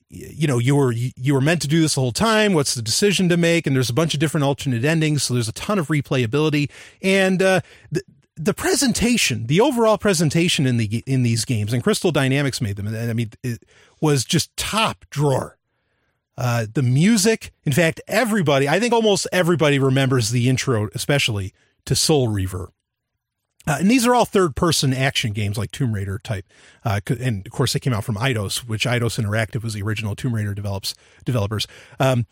you know you were you were meant to do this the whole time. What's the decision to make? And there's a bunch of different alternate endings. So there's a ton of replayability. And uh, the, the presentation, the overall presentation in the in these games, and Crystal Dynamics made them. I mean, it was just top drawer. Uh, the music, in fact, everybody, I think almost everybody remembers the intro, especially to Soul Reaver. Uh, and these are all third person action games like Tomb Raider type. Uh, and of course, they came out from Eidos, which Eidos Interactive was the original Tomb Raider develops, developers. Um,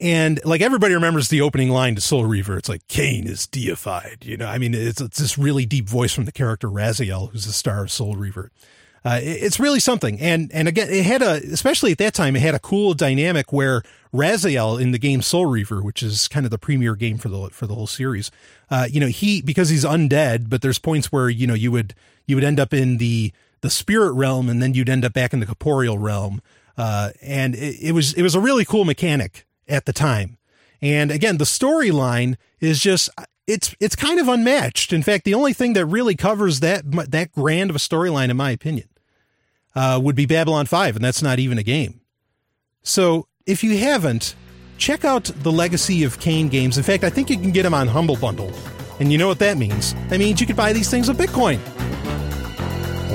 And like everybody remembers the opening line to Soul Reaver, it's like Kain is deified. You know, I mean, it's, it's this really deep voice from the character Raziel, who's the star of Soul Reaver. Uh, it's really something. And and again, it had a especially at that time, it had a cool dynamic where Raziel in the game Soul Reaver, which is kind of the premier game for the for the whole series, uh, you know, he because he's undead, but there's points where you know you would you would end up in the the spirit realm, and then you'd end up back in the corporeal realm. Uh, and it, it was it was a really cool mechanic at the time. And again, the storyline is just it's it's kind of unmatched. In fact, the only thing that really covers that that grand of a storyline, in my opinion, uh, would be Babylon Five, and that's not even a game. So if you haven't, check out the Legacy of Kain games. In fact, I think you can get them on Humble Bundle, and you know what that means? That means you could buy these things with Bitcoin.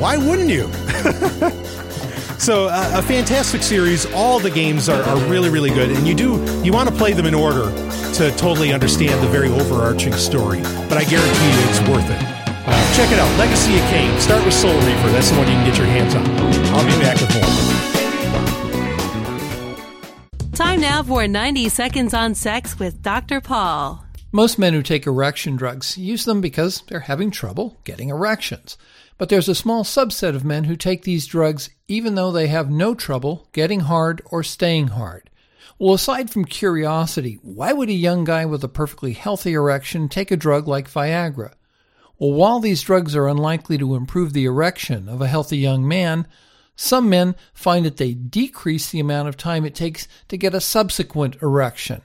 Why wouldn't you? So uh, a fantastic series. All the games are, are really, really good, and you do you want to play them in order to totally understand the very overarching story. But I guarantee you, it's worth it. Uh, check it out, Legacy of Kain. Start with Soul Reaver. That's the one you can get your hands on. I'll be back with more. Time now for 90 seconds on sex with Dr. Paul. Most men who take erection drugs use them because they're having trouble getting erections. But there's a small subset of men who take these drugs even though they have no trouble getting hard or staying hard. Well, aside from curiosity, why would a young guy with a perfectly healthy erection take a drug like Viagra? Well, while these drugs are unlikely to improve the erection of a healthy young man, some men find that they decrease the amount of time it takes to get a subsequent erection.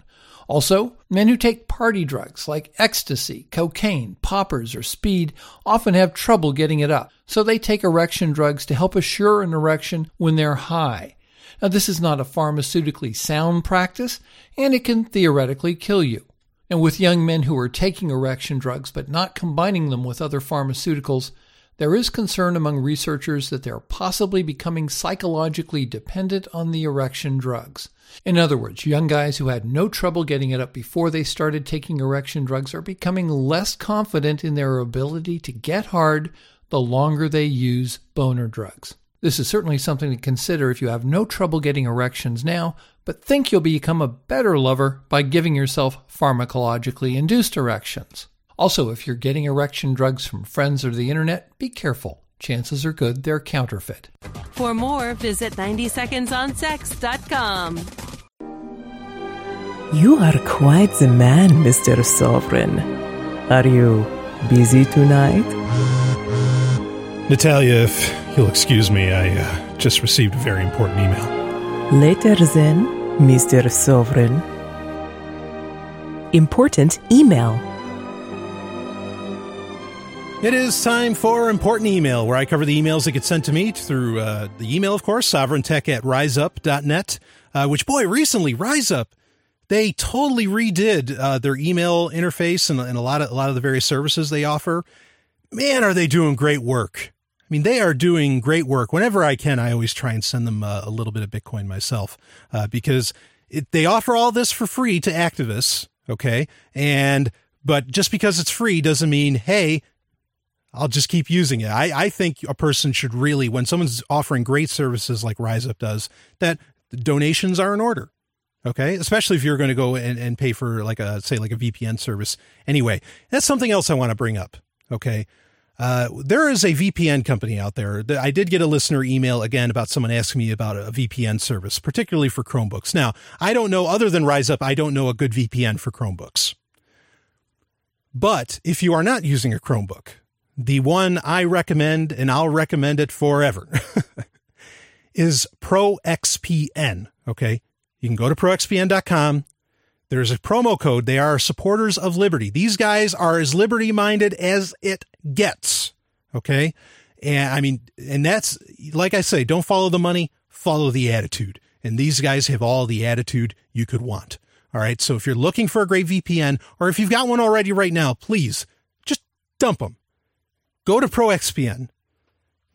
Also, men who take party drugs like ecstasy, cocaine, poppers, or speed often have trouble getting it up, so they take erection drugs to help assure an erection when they're high. Now, this is not a pharmaceutically sound practice, and it can theoretically kill you. And with young men who are taking erection drugs but not combining them with other pharmaceuticals, there is concern among researchers that they're possibly becoming psychologically dependent on the erection drugs. In other words, young guys who had no trouble getting it up before they started taking erection drugs are becoming less confident in their ability to get hard the longer they use boner drugs. This is certainly something to consider if you have no trouble getting erections now, but think you'll become a better lover by giving yourself pharmacologically induced erections. Also, if you're getting erection drugs from friends or the internet, be careful. Chances are good they're counterfeit. For more, visit 90secondsonsex.com. You are quite the man, Mr. Sovereign. Are you busy tonight? Natalia, if you'll excuse me, I uh, just received a very important email. Later then, Mr. Sovereign. Important email. It is time for important email, where I cover the emails that get sent to me through uh, the email, of course, sovereigntech at riseup.net, uh, which, boy, recently, RiseUp, they totally redid uh, their email interface and, and, a lot of a lot of the various services they offer. Man, are they doing great work! I mean, they are doing great work. Whenever I can, I always try and send them uh, a little bit of Bitcoin myself uh, because it, they offer all this for free to activists. Okay, and but just because it's free doesn't mean hey I'll just keep using it. I, I think a person should really, when someone's offering great services like RiseUp does, that donations are in order. Okay. Especially if you're going to go and, and pay for like a, say, like a VPN service. Anyway, that's something else I want to bring up. Okay. Uh, there is a VPN company out there. That I did get a listener email again about someone asking me about a VPN service, particularly for Chromebooks. Now, I don't know, other than RiseUp, I don't know a good VPN for Chromebooks. But if you are not using a Chromebook, the one I recommend, and I'll recommend it forever, is ProXPN. Okay. You can go to proxpn.com. There's a promo code. They are supporters of liberty. These guys are as liberty minded as it gets. Okay. And I mean, and that's like I say, don't follow the money, follow the attitude. And these guys have all the attitude you could want. All right. So if you're looking for a great VPN or if you've got one already right now, please just dump them go to ProXPN.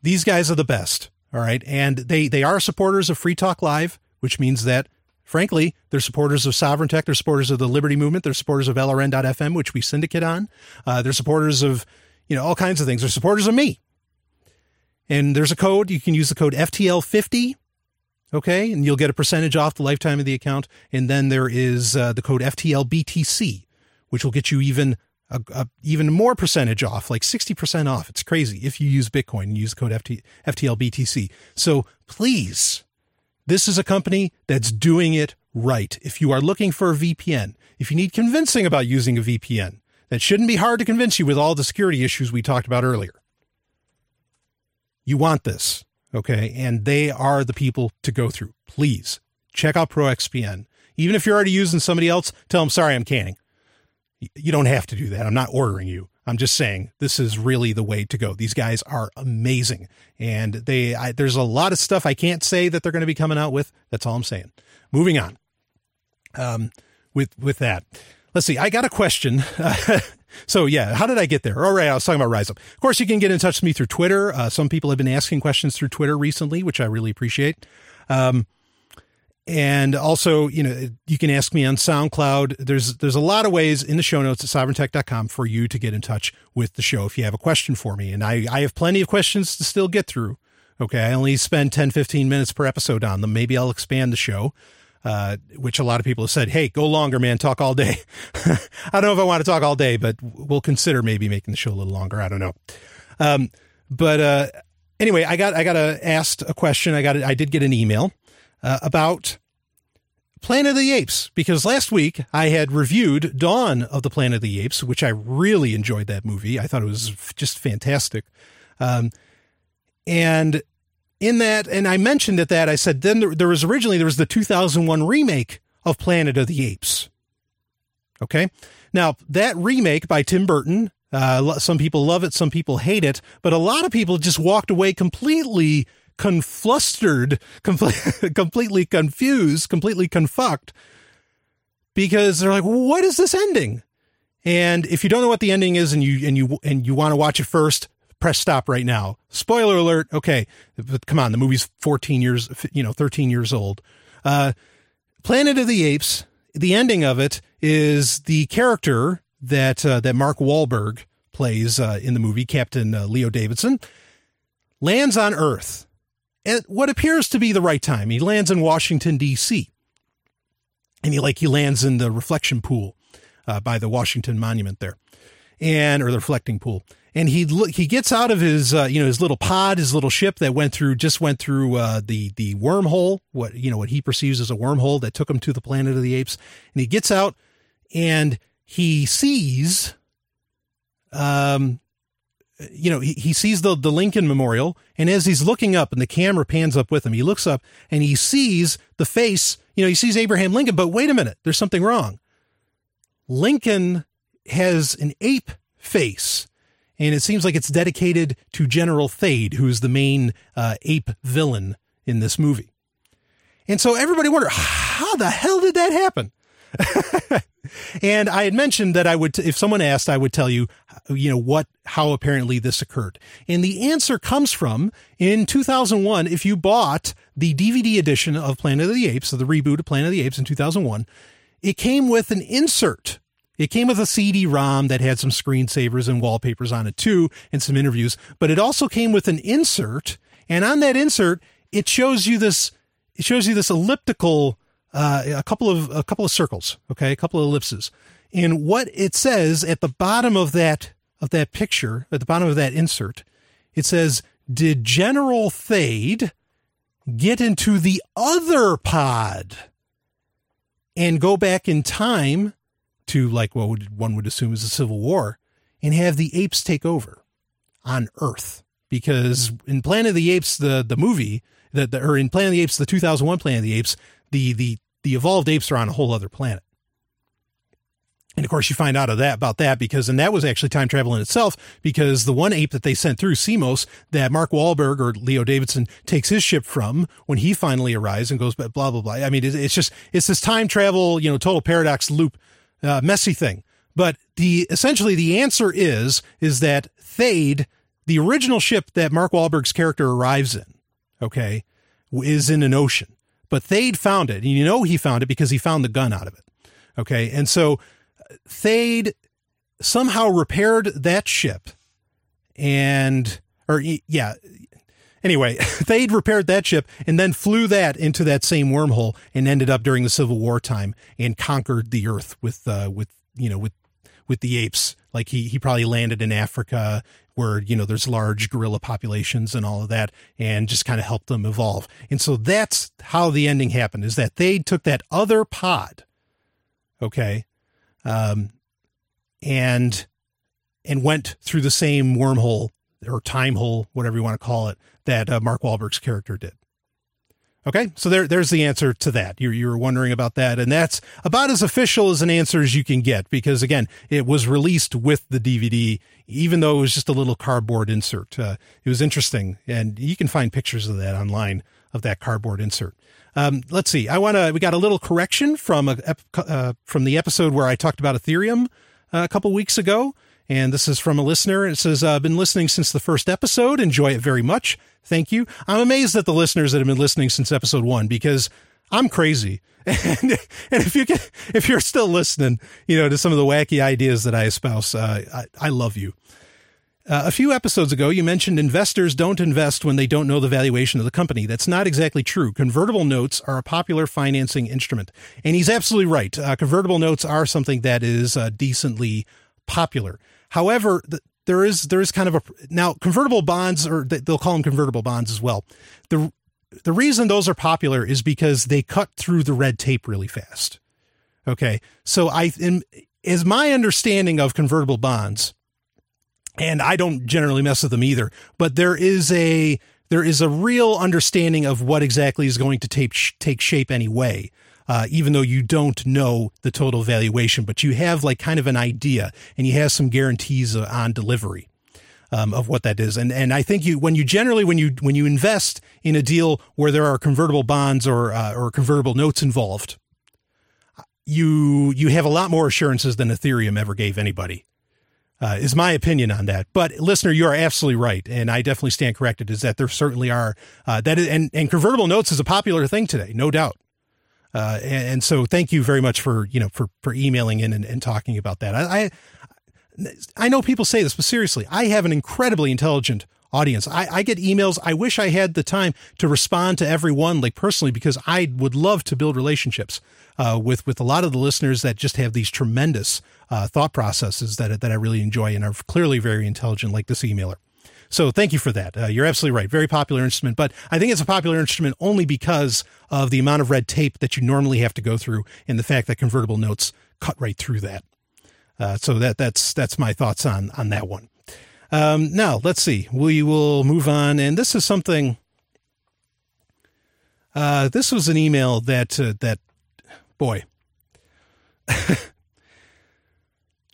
These guys are the best. All right. And they, they are supporters of Free Talk Live, which means that, frankly, they're supporters of Sovereign Tech. They're supporters of the Liberty Movement. They're supporters of LRN.FM, which we syndicate on. Uh, they're supporters of, you know, all kinds of things. They're supporters of me. And there's a code. You can use the code FTL50. Okay. And you'll get a percentage off the lifetime of the account. And then there is uh, the code FTLBTC, which will get you even a, a, even more percentage off, like 60% off. It's crazy if you use Bitcoin and use code FT, FTLBTC. So please, this is a company that's doing it right. If you are looking for a VPN, if you need convincing about using a VPN, that shouldn't be hard to convince you with all the security issues we talked about earlier. You want this, okay? And they are the people to go through. Please check out ProXPN. Even if you're already using somebody else, tell them, sorry, I'm canning. You don't have to do that. I'm not ordering you. I'm just saying this is really the way to go. These guys are amazing, and they I, there's a lot of stuff I can't say that they're going to be coming out with. That's all I'm saying. Moving on. Um, with with that, let's see. I got a question. so yeah, how did I get there? All right, I was talking about Rise Up. Of course, you can get in touch with me through Twitter. Uh, some people have been asking questions through Twitter recently, which I really appreciate. Um, and also, you know, you can ask me on SoundCloud. There's there's a lot of ways in the show notes at sovereigntech.com for you to get in touch with the show if you have a question for me. And I, I have plenty of questions to still get through. Okay. I only spend 10, 15 minutes per episode on them. Maybe I'll expand the show, uh, which a lot of people have said, hey, go longer, man. Talk all day. I don't know if I want to talk all day, but we'll consider maybe making the show a little longer. I don't know. Um, but uh, anyway, I got I got a, asked a question. I got I did get an email uh, about Planet of the Apes because last week I had reviewed Dawn of the Planet of the Apes, which I really enjoyed that movie. I thought it was just fantastic. Um, and in that, and I mentioned at that, I said then there, there was originally there was the 2001 remake of Planet of the Apes. Okay, now that remake by Tim Burton, uh, some people love it, some people hate it, but a lot of people just walked away completely conflustered, completely confused, completely confucked because they're like, what is this ending? And if you don't know what the ending is and you and you and you want to watch it first, press stop right now. Spoiler alert. Okay, but come on, the movie's 14 years, you know, 13 years old. Uh, Planet of the Apes. The ending of it is the character that uh, that Mark Wahlberg plays uh, in the movie, Captain uh, Leo Davidson, lands on Earth at what appears to be the right time. He lands in Washington D.C. and he like he lands in the reflection pool uh, by the Washington Monument there, and or the reflecting pool. And he he gets out of his uh, you know his little pod, his little ship that went through just went through uh, the the wormhole, what you know what he perceives as a wormhole that took him to the planet of the apes. And he gets out and he sees um you know, he, he sees the, the Lincoln Memorial, and as he's looking up and the camera pans up with him, he looks up and he sees the face, you know, he sees Abraham Lincoln, but wait a minute, there's something wrong. Lincoln has an ape face, and it seems like it's dedicated to General Thade, who's the main uh, ape villain in this movie. And so everybody wondered, how the hell did that happen? and I had mentioned that I would, if someone asked, I would tell you, you know, what, how apparently this occurred. And the answer comes from in 2001, if you bought the DVD edition of Planet of the Apes, so the reboot of Planet of the Apes in 2001, it came with an insert. It came with a CD ROM that had some screensavers and wallpapers on it too, and some interviews, but it also came with an insert. And on that insert, it shows you this, it shows you this elliptical uh, a couple of a couple of circles, okay, a couple of ellipses. And what it says at the bottom of that of that picture, at the bottom of that insert, it says, "Did General Thade get into the other pod and go back in time to like what would, one would assume is a civil war and have the apes take over on Earth?" Because in Planet of the Apes, the the movie, that the, or in Planet of the Apes, the 2001 Planet of the Apes, the the the evolved apes are on a whole other planet. And of course, you find out of that about that because, and that was actually time travel in itself because the one ape that they sent through, Semos, that Mark Wahlberg or Leo Davidson takes his ship from when he finally arrives and goes, blah, blah, blah. I mean, it's just, it's this time travel, you know, total paradox loop, uh, messy thing. But the, essentially the answer is, is that Thade, the original ship that Mark Wahlberg's character arrives in, okay, is in an ocean but Thade found it. And you know he found it because he found the gun out of it. Okay. And so Thade somehow repaired that ship and, or yeah. anyway, they'd repaired that ship and then flew that into that same wormhole and ended up during the Civil War time and conquered the Earth with uh, with you know with with the apes. Like he he probably landed in Africa where you know there's large gorilla populations and all of that, and just kind of help them evolve. And so that's how the ending happened: is that they took that other pod, okay, um, and and went through the same wormhole or time hole, whatever you want to call it, that uh, Mark Wahlberg's character did. Okay, so there, there's the answer to that. You, you were wondering about that, and that's about as official as an answer as you can get because, again, it was released with the DVD, even though it was just a little cardboard insert. Uh, it was interesting, and you can find pictures of that online of that cardboard insert. Um, let's see. I want to. We got a little correction from a uh, from the episode where I talked about Ethereum uh, a couple weeks ago. And this is from a listener. It says, I've uh, been listening since the first episode. Enjoy it very much. Thank you. I'm amazed at the listeners that have been listening since episode one because I'm crazy. And, and if you can, if you're still listening, you know, to some of the wacky ideas that I espouse, uh, I, I love you. Uh, a few episodes ago, you mentioned investors don't invest when they don't know the valuation of the company. That's not exactly true. Convertible notes are a popular financing instrument. And he's absolutely right. Uh, convertible notes are something that is uh, decently popular. However, the, there is there is kind of a now convertible bonds or they'll call them convertible bonds as well. The the reason those are popular is because they cut through the red tape really fast. Okay. So I in, is my understanding of convertible bonds and I don't generally mess with them either, but there is a there is a real understanding of what exactly is going to take take shape anyway uh, even though you don't know the total valuation, but you have like kind of an idea and you have some guarantees uh, on delivery. Um, of what that is. And and I think you when you generally when you when you invest in a deal where there are convertible bonds or uh, or convertible notes involved, you you have a lot more assurances than Ethereum ever gave anybody. Uh, is my opinion on that. But listener, you are absolutely right, and I definitely stand corrected. Is that there certainly are uh, that is, and and convertible notes is a popular thing today, no doubt. Uh, and, and, so thank you very much for, you know, for, for emailing in and, and talking about that. I, I, I know people say this, but seriously, I have an incredibly intelligent audience. I, I, get emails. I wish I had the time to respond to everyone like personally because I would love to build relationships uh, with with a lot of the listeners that just have these tremendous uh, thought processes that that I really enjoy and are clearly very intelligent, like this emailer. So thank you for that. Uh, you're absolutely right. Very popular instrument, but I think it's a popular instrument only because of the amount of red tape that you normally have to go through and the fact that convertible notes cut right through that. Uh, so that that's that's my thoughts on on that one. Um, now let's see. We will move on, and this is something. Uh, this was an email that uh, that boy,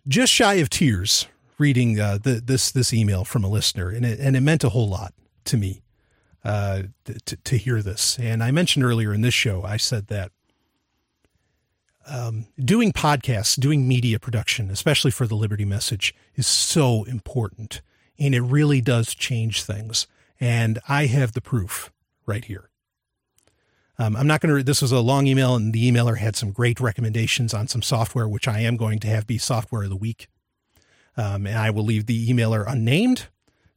just shy of tears reading uh, the, this this email from a listener, and it and it meant a whole lot to me uh, to to hear this. And I mentioned earlier in this show, I said that um, doing podcasts, doing media production, especially for the Liberty Message, is so important, and it really does change things. And I have the proof right here. Um, I'm not going to. This was a long email, and the emailer had some great recommendations on some software, which I am going to have be software of the week um, and I will leave the emailer unnamed,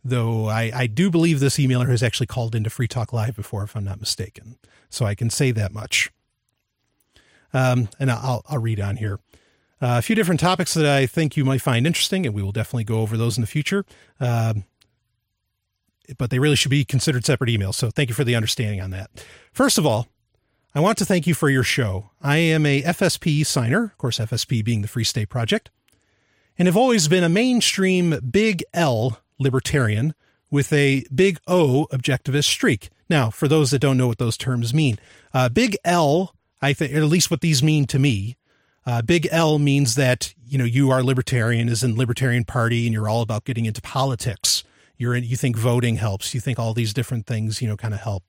though I, I do believe this emailer has actually called into Free Talk Live before, if I'm not mistaken. So I can say that much. Um, and I'll, I'll read on here. Uh, a few different topics that I think you might find interesting, and we will definitely go over those in the future. Um, but they really should be considered separate emails. So thank you for the understanding on that. First of all, I want to thank you for your show. I am a FSP signer, of course, FSP being the Free State Project and have always been a mainstream big L libertarian with a big O objectivist streak. Now, for those that don't know what those terms mean, uh, big L, I think, at least what these mean to me, uh, big L means that you know you are libertarian, is in Libertarian Party, and you're all about getting into politics. You're in, you think voting helps. You think all these different things, you know, kind of help.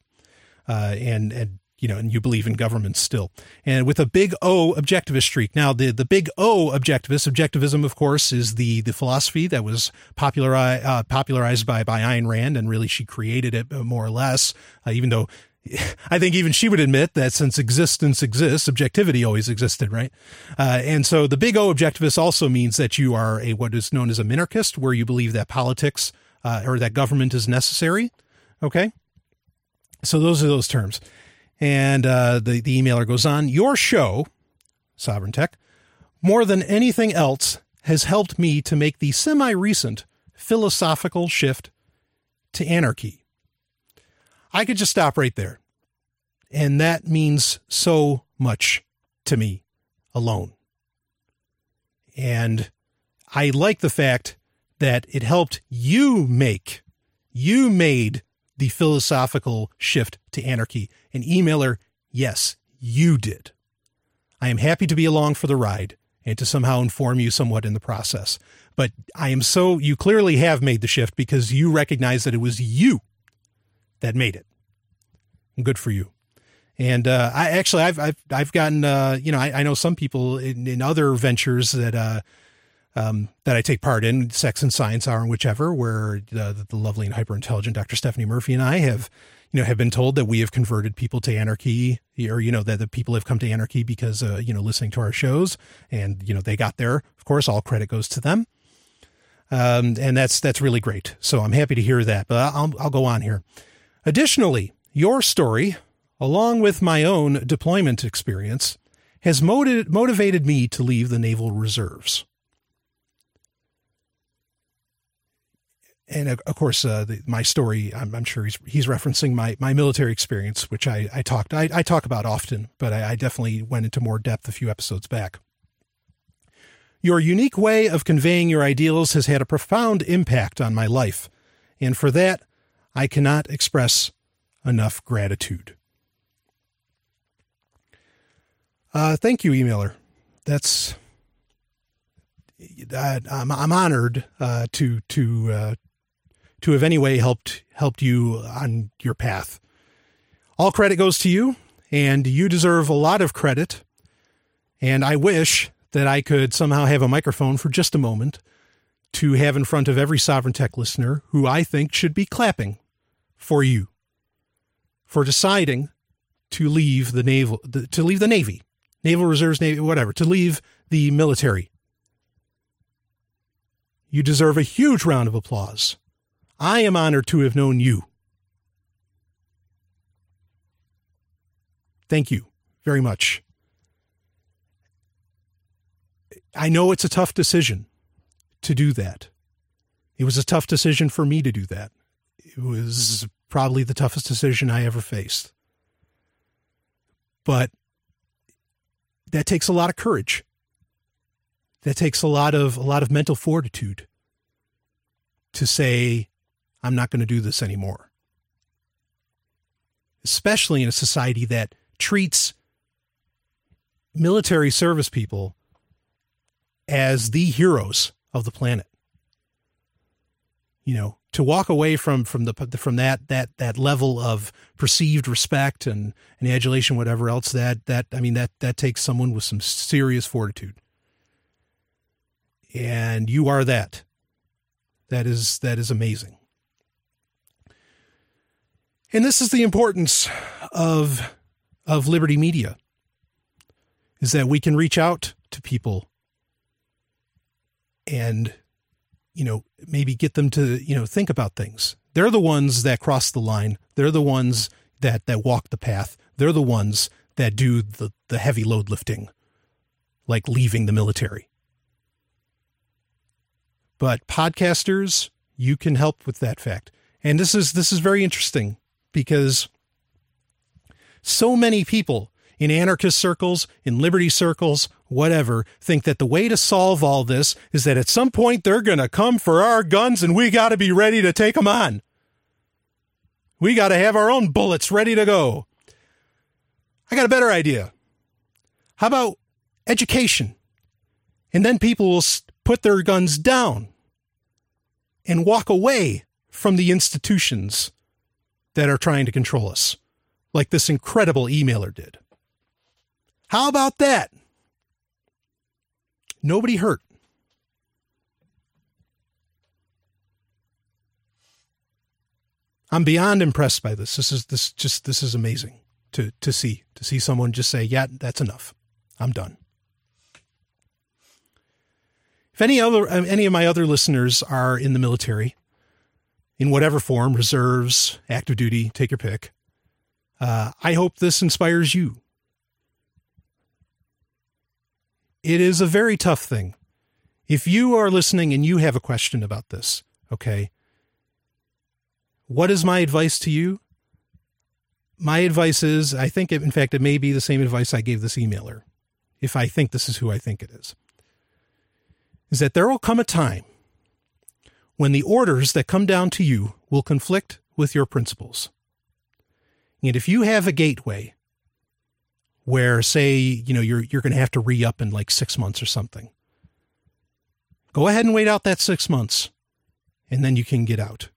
Uh, and and you know, and you believe in government still. And with a big O objectivist streak. Now, the, the big O objectivist, objectivism, of course, is the, the philosophy that was popularized, uh, popularized by, by Ayn Rand, and really she created it uh, more or less, uh, even though I think even she would admit that since existence exists, objectivity always existed, right? Uh, and so the big O objectivist also means that you are a what is known as a minarchist, where you believe that politics uh, or that government is necessary. Okay. So those are those terms. And uh, the, the emailer goes on Your show, Sovereign Tech, more than anything else, has helped me to make the semi recent philosophical shift to anarchy. I could just stop right there. And that means so much to me alone. And I like the fact that it helped you make, you made the philosophical shift to anarchy. An emailer, yes, you did. I am happy to be along for the ride and to somehow inform you somewhat in the process. But I am so, you clearly have made the shift because you recognize that it was you that made it. good for you. And uh, I actually, I've, I've, I've gotten, uh, you know, I, I, know some people in, in other ventures that, uh, um, that I take part in, Sex and Science Hour and whichever, where the, the lovely and hyper intelligent Dr. Stephanie Murphy and I have, you know, have been told that we have converted people to anarchy, or you know, that the people have come to anarchy because, uh, you know, listening to our shows, and you know, they got there. Of course, all credit goes to them. Um, and that's that's really great. So I'm happy to hear that. But I'll I'll go on here. Additionally, your story, along with my own deployment experience, has motiv- motivated me to leave the Naval Reserves. And of course, uh, the, my story, I'm, I'm, sure he's, he's referencing my, my military experience, which I, I talked, I, I talk about often, but I, I definitely went into more depth a few episodes back. Your unique way of conveying your ideals has had a profound impact on my life, and for that, I cannot express enough gratitude. Uh, thank you, emailer. That's uh, I'm, I'm honored uh, to to uh, to have anyway helped helped you on your path. All credit goes to you, and you deserve a lot of credit. And I wish that I could somehow have a microphone for just a moment to have in front of every Sovereign Tech listener who I think should be clapping for you for deciding to leave the naval to leave the navy naval reserves navy whatever to leave the military you deserve a huge round of applause i am honored to have known you thank you very much I know it's a tough decision to do that. It was a tough decision for me to do that. It was probably the toughest decision I ever faced. But that takes a lot of courage. That takes a lot of a lot of mental fortitude to say I'm not going to do this anymore. Especially in a society that treats military service people as the heroes of the planet. You know, to walk away from from the from that that that level of perceived respect and, and adulation, whatever else that that I mean that that takes someone with some serious fortitude. And you are that. That is that is amazing. And this is the importance of of Liberty Media is that we can reach out to people and you know maybe get them to you know think about things. They're the ones that cross the line. They're the ones that that walk the path. They're the ones that do the the heavy load lifting like leaving the military. But podcasters you can help with that fact. And this is this is very interesting because so many people in anarchist circles, in liberty circles, whatever, think that the way to solve all this is that at some point they're going to come for our guns and we got to be ready to take them on. We got to have our own bullets ready to go. I got a better idea. How about education? And then people will put their guns down and walk away from the institutions that are trying to control us, like this incredible emailer did. How about that? Nobody hurt. I'm beyond impressed by this. This is this just this is amazing to to see to see someone just say, "Yeah, that's enough. I'm done." If any other any of my other listeners are in the military, in whatever form, reserves, active duty, take your pick, Uh, I hope this inspires you. It is a very tough thing. If you are listening and you have a question about this, okay, what is my advice to you? My advice is I think, it, in fact, it may be the same advice I gave this emailer, if I think this is who I think it is, is that there will come a time when the orders that come down to you will conflict with your principles. And if you have a gateway where say, you know, you're you're going to have to re-up in like 6 months or something. Go ahead and wait out that 6 months and then you can get out.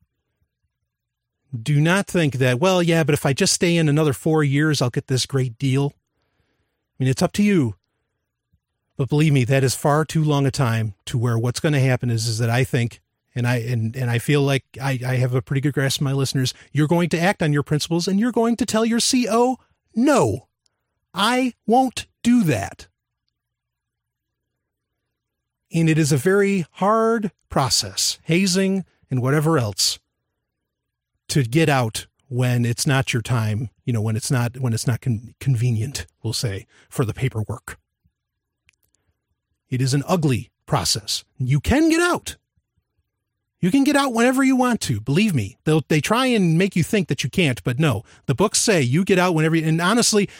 Do not think that, well, yeah, but if I just stay in another 4 years I'll get this great deal. I mean, it's up to you. But believe me, that is far too long a time to where what's going to happen is, is that I think and I and and I feel like I, I have a pretty good grasp of my listeners. You're going to act on your principles and you're going to tell your CO no. I won't do that. And it is a very hard process, hazing and whatever else, to get out when it's not your time, you know, when it's not when it's not con- convenient, we'll say, for the paperwork. It is an ugly process. You can get out. You can get out whenever you want to. Believe me, they'll they try and make you think that you can't, but no. The books say you get out whenever. You, and honestly,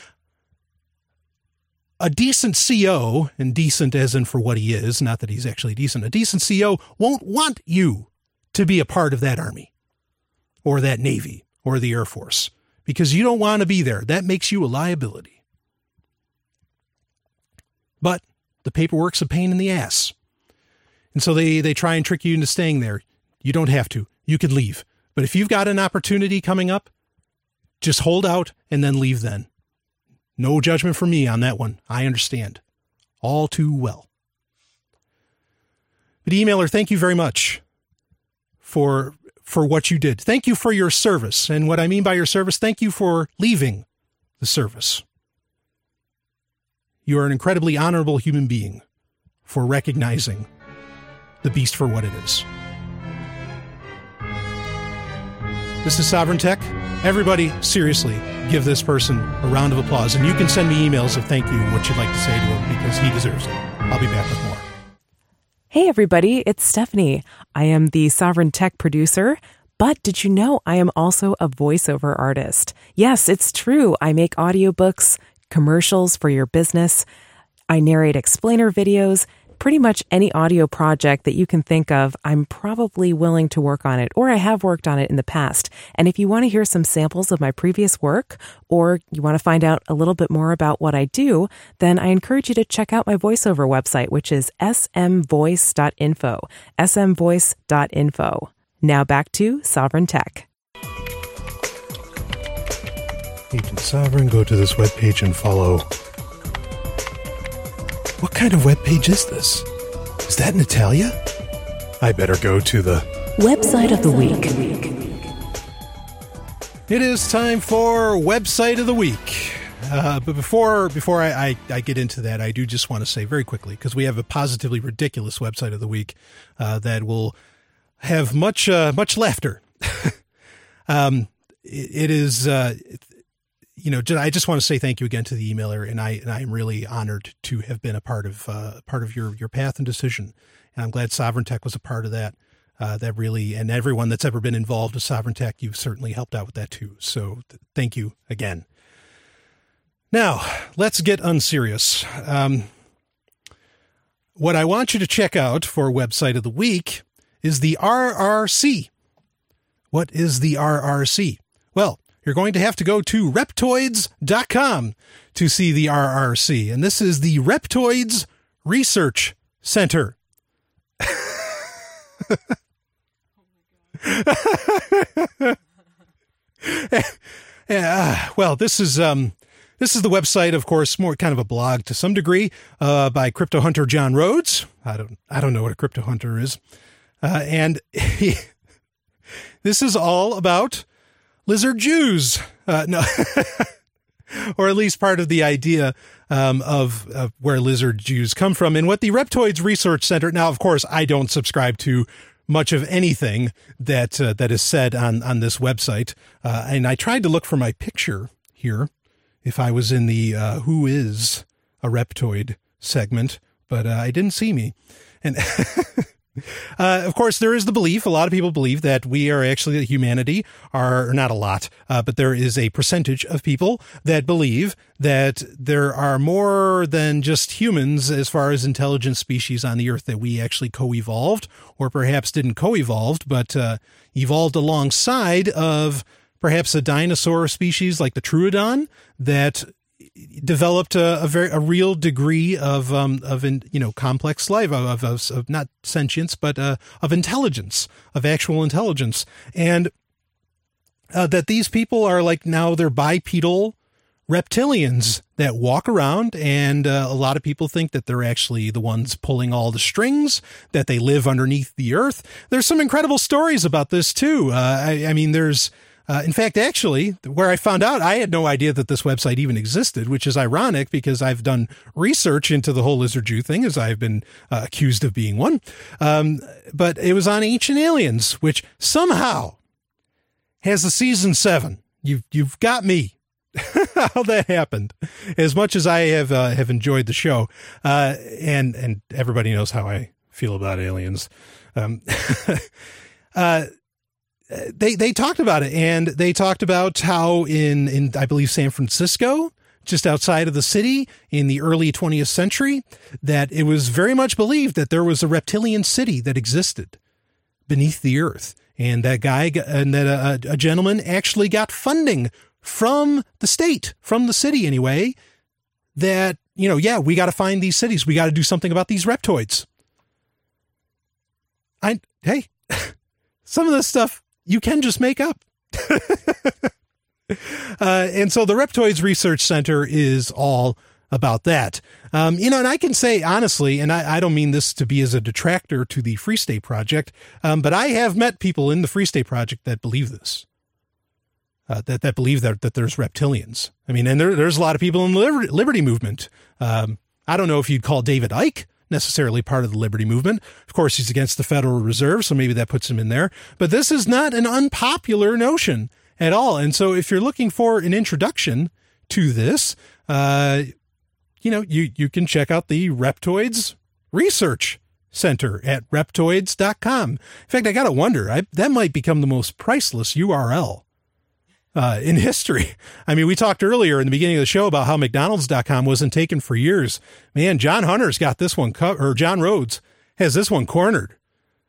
a decent CO, and decent as in for what he is, not that he's actually decent. A decent CO won't want you to be a part of that army, or that navy, or the air force, because you don't want to be there. That makes you a liability. But the paperwork's a pain in the ass. And so they, they try and trick you into staying there. You don't have to. You could leave. But if you've got an opportunity coming up, just hold out and then leave then. No judgment for me on that one. I understand. All too well. But emailer, thank you very much for for what you did. Thank you for your service. And what I mean by your service, thank you for leaving the service. You are an incredibly honorable human being for recognizing the beast for what it is. This is Sovereign Tech. Everybody, seriously, give this person a round of applause. And you can send me emails of thank you and what you'd like to say to him because he deserves it. I'll be back with more. Hey, everybody, it's Stephanie. I am the Sovereign Tech producer. But did you know I am also a voiceover artist? Yes, it's true. I make audiobooks, commercials for your business. I narrate explainer videos pretty much any audio project that you can think of, I'm probably willing to work on it, or I have worked on it in the past. And if you want to hear some samples of my previous work, or you want to find out a little bit more about what I do, then I encourage you to check out my voiceover website, which is smvoice.info. smvoice.info. Now back to Sovereign Tech. Agent Sovereign, go to this webpage and follow what kind of web page is this? Is that Natalia? I better go to the website of the week. It is time for website of the week. Uh, but before before I, I, I, get into that, I do just want to say very quickly because we have a positively ridiculous website of the week uh, that will have much uh, much laughter. um, it, it is uh, you know, I just want to say thank you again to the emailer, and I and I'm really honored to have been a part of uh, part of your your path and decision. And I'm glad Sovereign Tech was a part of that. Uh, that really, and everyone that's ever been involved with Sovereign Tech, you've certainly helped out with that too. So th- thank you again. Now let's get unserious. Um, what I want you to check out for website of the week is the RRC. What is the RRC? Well, you're going to have to go to reptoids.com to see the RRC. And this is the Reptoids Research Center. yeah, well, this is um, this is the website, of course, more kind of a blog to some degree uh, by crypto hunter John Rhodes. I don't I don't know what a crypto hunter is, uh, and he, this is all about lizard Jews. Uh, no, or at least part of the idea um, of, of, where lizard Jews come from. And what the Reptoids Research Center. Now, of course, I don't subscribe to much of anything that uh, that is said on on this website, uh, and I tried to look for my picture here if I was in the uh, Who is a Reptoid segment, but uh, I didn't see me. And Uh, of course, there is the belief. A lot of people believe that we are actually humanity are not a lot, uh, but there is a percentage of people that believe that there are more than just humans as far as intelligent species on the earth that we actually co-evolved, or perhaps didn't co-evolved, but uh, evolved alongside of perhaps a dinosaur species like the Troodon that developed a, a, very a real degree of um, of you know complex life of, of, of not sentience but uh, of intelligence of actual intelligence. And uh, that these people are like now they're bipedal reptilians that walk around and uh, a lot of people think that they're actually the ones pulling all the strings that they live underneath the earth. There's some incredible stories about this too. Uh, I, I mean there's uh, in fact, actually, where I found out, I had no idea that this website even existed, which is ironic because I've done research into the whole lizard Jew thing, as I've been uh, accused of being one. Um, but it was on Ancient Aliens, which somehow has a season seven. You've you've got me. How that happened? As much as I have uh, have enjoyed the show, uh, and and everybody knows how I feel about aliens. Um, uh, they they talked about it and they talked about how in in I believe San Francisco just outside of the city in the early 20th century that it was very much believed that there was a reptilian city that existed beneath the earth. And that guy and that uh, a, a gentleman actually got funding from the state from the city anyway that you know yeah we got to find these cities. We got to do something about these reptoids. I hey some of this stuff you can just make up. uh, and so the Reptoids Research Center is all about that. Um, you know, and I can say honestly, and I, I, don't mean this to be as a detractor to the Free State Project, um, but I have met people in the Free State Project that believe this. Uh, that that believe that that there's reptilians. I mean, and there, there's a lot of people in the liberty, movement. Um, I don't know if you'd call David Icke necessarily part of the liberty movement. Of course, he's against the Federal Reserve, so maybe that puts him in there. But this is not an unpopular notion at all. And so if you're looking for an introduction to this, uh, you know, you, you can check out the Reptoids Research Center at reptoids.com. In fact, I got to wonder, I, that might become the most priceless URL uh, in history. I mean, we talked earlier in the beginning of the show about how McDonald's.com wasn't taken for years. Man, John Hunter's got this one, co- or John Rhodes has this one cornered.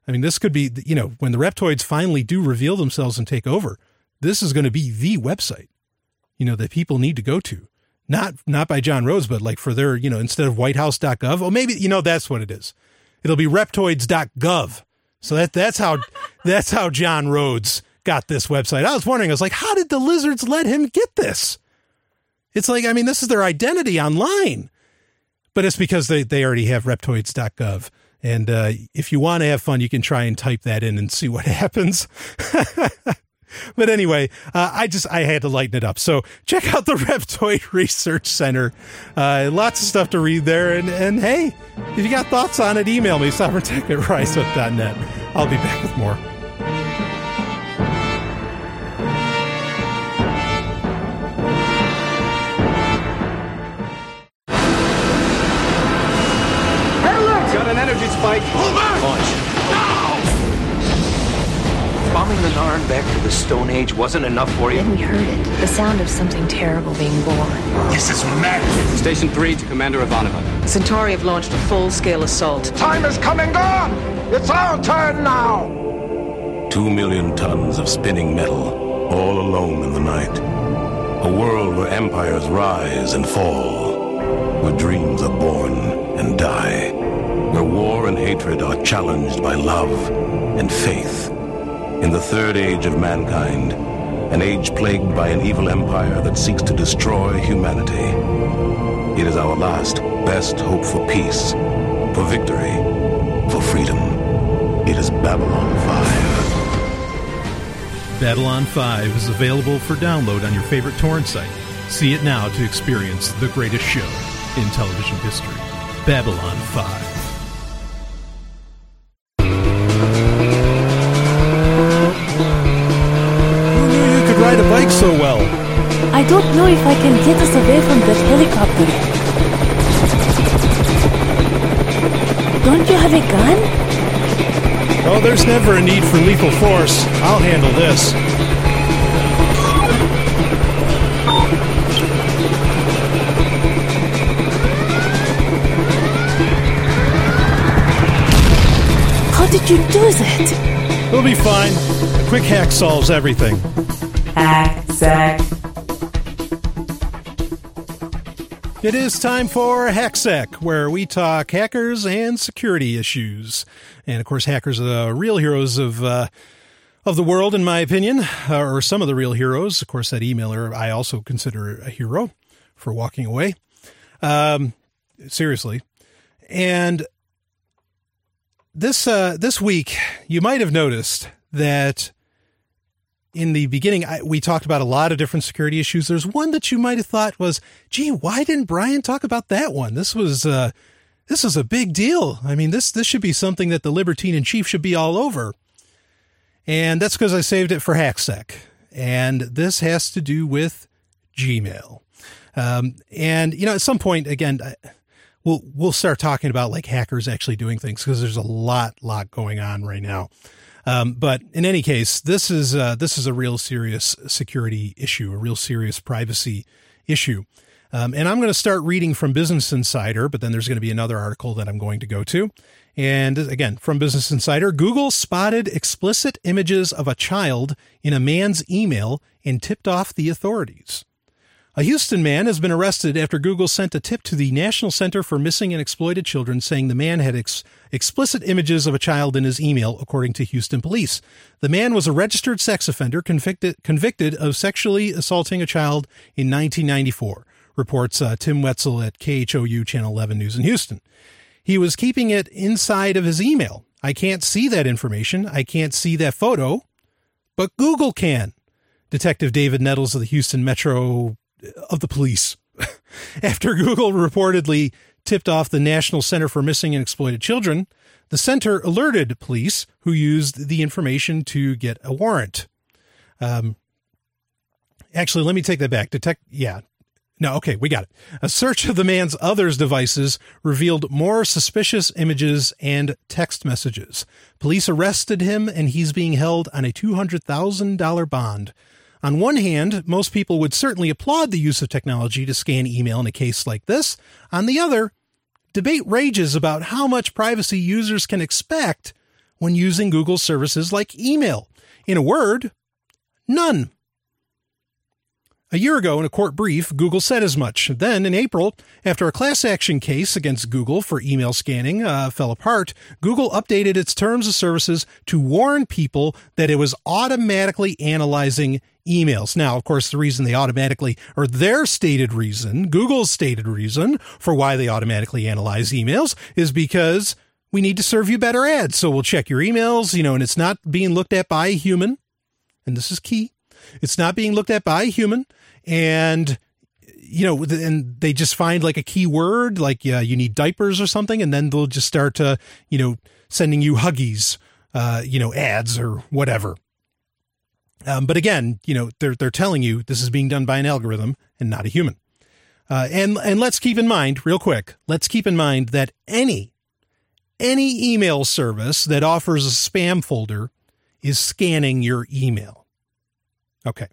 I mean, this could be, you know, when the reptoids finally do reveal themselves and take over, this is going to be the website, you know, that people need to go to. Not, not by John Rhodes, but like for their, you know, instead of whitehouse.gov, oh, maybe, you know, that's what it is. It'll be reptoids.gov. So that, that's how, that's how John Rhodes got this website. I was wondering, I was like, how did the lizards let him get this? It's like, I mean, this is their identity online. But it's because they, they already have reptoids.gov. And uh, if you want to have fun, you can try and type that in and see what happens. but anyway, uh, I just I had to lighten it up. So check out the Reptoid Research Center. Uh, lots of stuff to read there. And, and hey, if you got thoughts on it, email me, sovereigntech at riseup.net. I'll be back with more. Spike. Launch. Bombing the Narn back to the Stone Age wasn't enough for you? Then we heard it. The sound of something terrible being born. This is madness. Station 3 to Commander Ivanova. Centauri have launched a full-scale assault. Time is coming on! It's our turn now! Two million tons of spinning metal, all alone in the night. A world where empires rise and fall, where dreams are born and die where war and hatred are challenged by love and faith. In the third age of mankind, an age plagued by an evil empire that seeks to destroy humanity. It is our last, best hope for peace, for victory, for freedom. It is Babylon 5. Babylon 5 is available for download on your favorite torrent site. See it now to experience the greatest show in television history. Babylon 5. I don't know if I can get us away from that helicopter. Don't you have a gun? Oh, there's never a need for lethal force. I'll handle this. How did you do that? We'll be fine. A quick hack solves everything. Hack. It is time for HackSec, where we talk hackers and security issues. And of course, hackers are the real heroes of uh, of the world, in my opinion, uh, or some of the real heroes. Of course, that emailer I also consider a hero for walking away. Um, seriously, and this uh, this week, you might have noticed that in the beginning, I, we talked about a lot of different security issues. There's one that you might have thought was, "Gee, why didn't Brian talk about that one?" This was uh, this is a big deal. I mean, this this should be something that the Libertine in Chief should be all over. And that's because I saved it for HackSec. And this has to do with Gmail. Um, and you know, at some point, again, we'll we'll start talking about like hackers actually doing things because there's a lot lot going on right now. Um, but in any case, this is uh, this is a real serious security issue, a real serious privacy issue. Um, and I'm going to start reading from Business Insider, but then there's going to be another article that I'm going to go to. And again, from Business Insider, Google spotted explicit images of a child in a man's email and tipped off the authorities. A Houston man has been arrested after Google sent a tip to the National Center for Missing and Exploited Children saying the man had ex- explicit images of a child in his email, according to Houston police. The man was a registered sex offender convicted, convicted of sexually assaulting a child in 1994, reports uh, Tim Wetzel at KHOU Channel 11 News in Houston. He was keeping it inside of his email. I can't see that information. I can't see that photo, but Google can. Detective David Nettles of the Houston Metro of the police after Google reportedly tipped off the National Center for Missing and Exploited Children. The center alerted police who used the information to get a warrant. Um, actually, let me take that back. Detect, yeah. No, okay, we got it. A search of the man's others devices revealed more suspicious images and text messages. Police arrested him and he's being held on a $200,000 bond. On one hand, most people would certainly applaud the use of technology to scan email in a case like this. On the other, debate rages about how much privacy users can expect when using Google services like email. In a word, none. A year ago, in a court brief, Google said as much. Then, in April, after a class action case against Google for email scanning uh, fell apart, Google updated its terms of services to warn people that it was automatically analyzing emails. Now, of course, the reason they automatically, or their stated reason, Google's stated reason for why they automatically analyze emails is because we need to serve you better ads. So we'll check your emails, you know, and it's not being looked at by a human. And this is key. It's not being looked at by a human and you know, and they just find like a keyword, like yeah, you need diapers or something, and then they'll just start to, you know, sending you huggies, uh, you know, ads or whatever. Um, but again, you know, they're they're telling you this is being done by an algorithm and not a human. Uh, and and let's keep in mind, real quick, let's keep in mind that any any email service that offers a spam folder is scanning your email. Okay.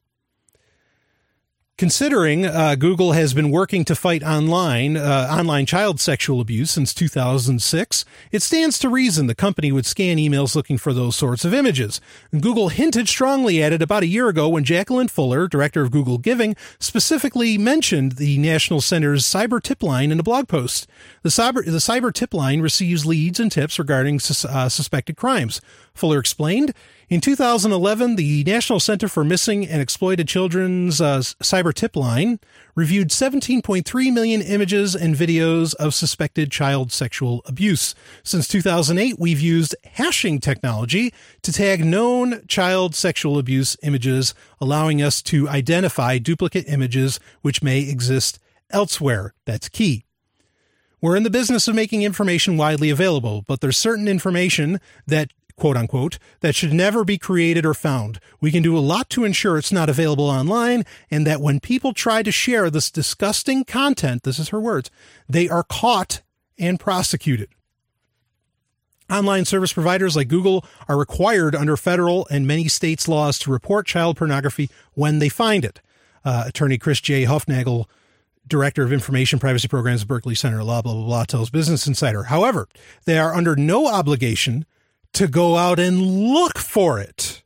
Considering uh, Google has been working to fight online uh, online child sexual abuse since 2006, it stands to reason the company would scan emails looking for those sorts of images. Google hinted strongly at it about a year ago when Jacqueline Fuller, director of Google Giving, specifically mentioned the National Center's cyber tip line in a blog post. The cyber the cyber tip line receives leads and tips regarding sus- uh, suspected crimes. Fuller explained in 2011, the National Center for Missing and Exploited Children's uh, Cyber Tip Line reviewed 17.3 million images and videos of suspected child sexual abuse. Since 2008, we've used hashing technology to tag known child sexual abuse images, allowing us to identify duplicate images which may exist elsewhere. That's key. We're in the business of making information widely available, but there's certain information that quote unquote, that should never be created or found. We can do a lot to ensure it's not available online and that when people try to share this disgusting content, this is her words, they are caught and prosecuted. Online service providers like Google are required under federal and many states' laws to report child pornography when they find it. Uh, attorney Chris J. Hoofnagle, director of information privacy programs at Berkeley Center Law, blah, blah, blah, tells Business Insider. However, they are under no obligation to go out and look for it.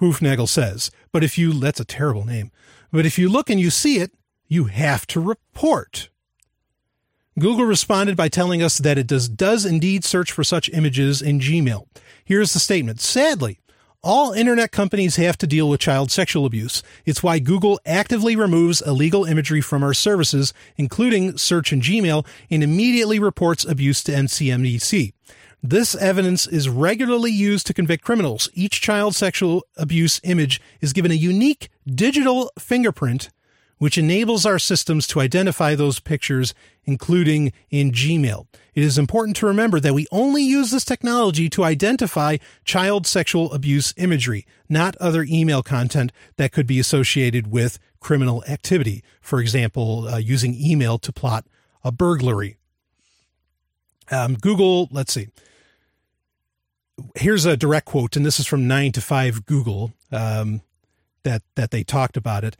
Hoofnagle says, but if you, that's a terrible name, but if you look and you see it, you have to report. Google responded by telling us that it does, does indeed search for such images in Gmail. Here's the statement. Sadly, all internet companies have to deal with child sexual abuse. It's why Google actively removes illegal imagery from our services, including search and Gmail, and immediately reports abuse to NCMEC. This evidence is regularly used to convict criminals. Each child sexual abuse image is given a unique digital fingerprint which enables our systems to identify those pictures, including in Gmail. It is important to remember that we only use this technology to identify child sexual abuse imagery, not other email content that could be associated with criminal activity. For example, uh, using email to plot a burglary. Um, Google, let's see. Here's a direct quote, and this is from 9 to 5 Google um, that, that they talked about it.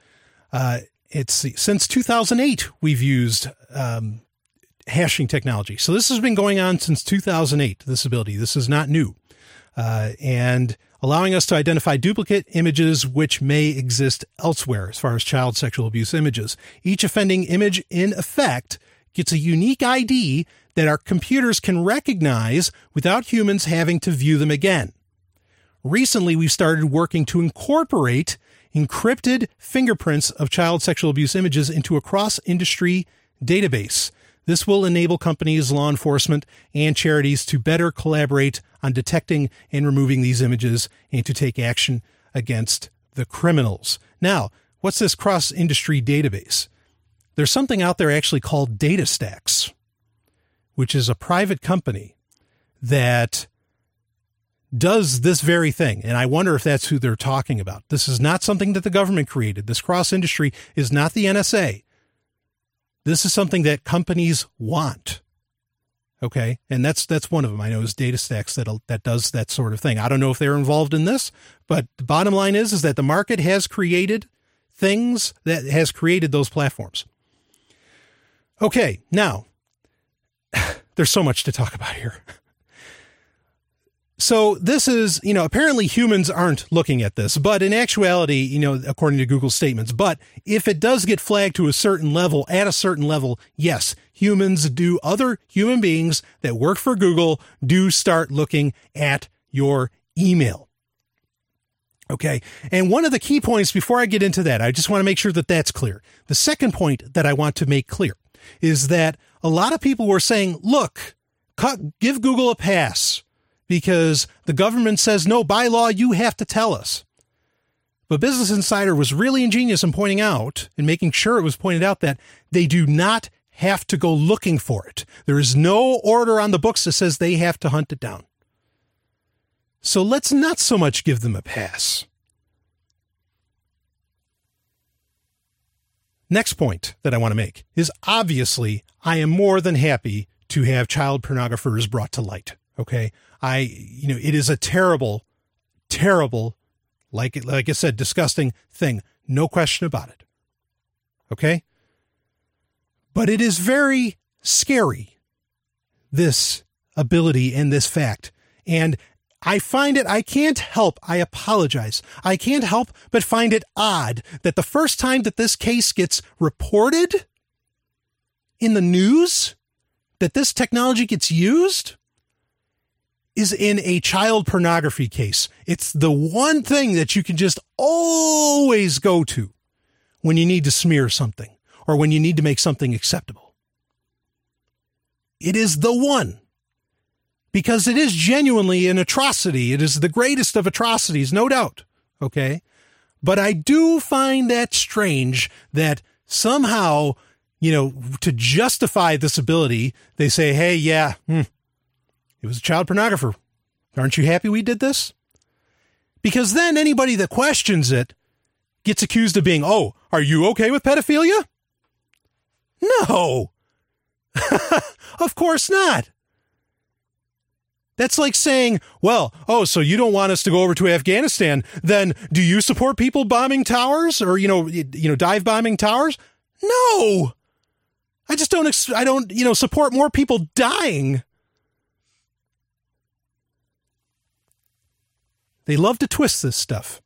Uh, it's since 2008 we've used um, hashing technology. So this has been going on since 2008. This ability, this is not new, uh, and allowing us to identify duplicate images which may exist elsewhere, as far as child sexual abuse images. Each offending image, in effect, gets a unique ID that our computers can recognize without humans having to view them again. Recently, we've started working to incorporate encrypted fingerprints of child sexual abuse images into a cross industry database. This will enable companies, law enforcement, and charities to better collaborate on detecting and removing these images and to take action against the criminals. Now, what's this cross industry database? There's something out there actually called DataStax, which is a private company that does this very thing. And I wonder if that's who they're talking about. This is not something that the government created. This cross industry is not the NSA. This is something that companies want. Okay. And that's, that's one of them. I know is DataStax that, that does that sort of thing. I don't know if they're involved in this, but the bottom line is, is that the market has created things that has created those platforms. Okay. Now there's so much to talk about here. So this is, you know, apparently humans aren't looking at this, but in actuality, you know, according to Google's statements, but if it does get flagged to a certain level, at a certain level, yes, humans do, other human beings that work for Google do start looking at your email. Okay. And one of the key points before I get into that, I just want to make sure that that's clear. The second point that I want to make clear is that a lot of people were saying, look, cut, give Google a pass because the government says, no, by law, you have to tell us. But Business Insider was really ingenious in pointing out and making sure it was pointed out that they do not have to go looking for it. There is no order on the books that says they have to hunt it down. So let's not so much give them a pass. Next point that I want to make is obviously I am more than happy to have child pornographers brought to light. Okay. I, you know, it is a terrible, terrible, like, like I said, disgusting thing. No question about it. Okay. But it is very scary, this ability and this fact. And I find it, I can't help, I apologize. I can't help but find it odd that the first time that this case gets reported in the news, that this technology gets used, is in a child pornography case. It's the one thing that you can just always go to when you need to smear something or when you need to make something acceptable. It is the one because it is genuinely an atrocity. It is the greatest of atrocities, no doubt. Okay. But I do find that strange that somehow, you know, to justify this ability, they say, hey, yeah, hmm, it was a child pornographer. Aren't you happy we did this? Because then anybody that questions it gets accused of being, oh, are you okay with pedophilia? No. of course not. That's like saying, well, oh, so you don't want us to go over to Afghanistan. Then do you support people bombing towers or, you know, you know, dive bombing towers? No. I just don't, Ex- I don't, you know, support more people dying. They love to twist this stuff.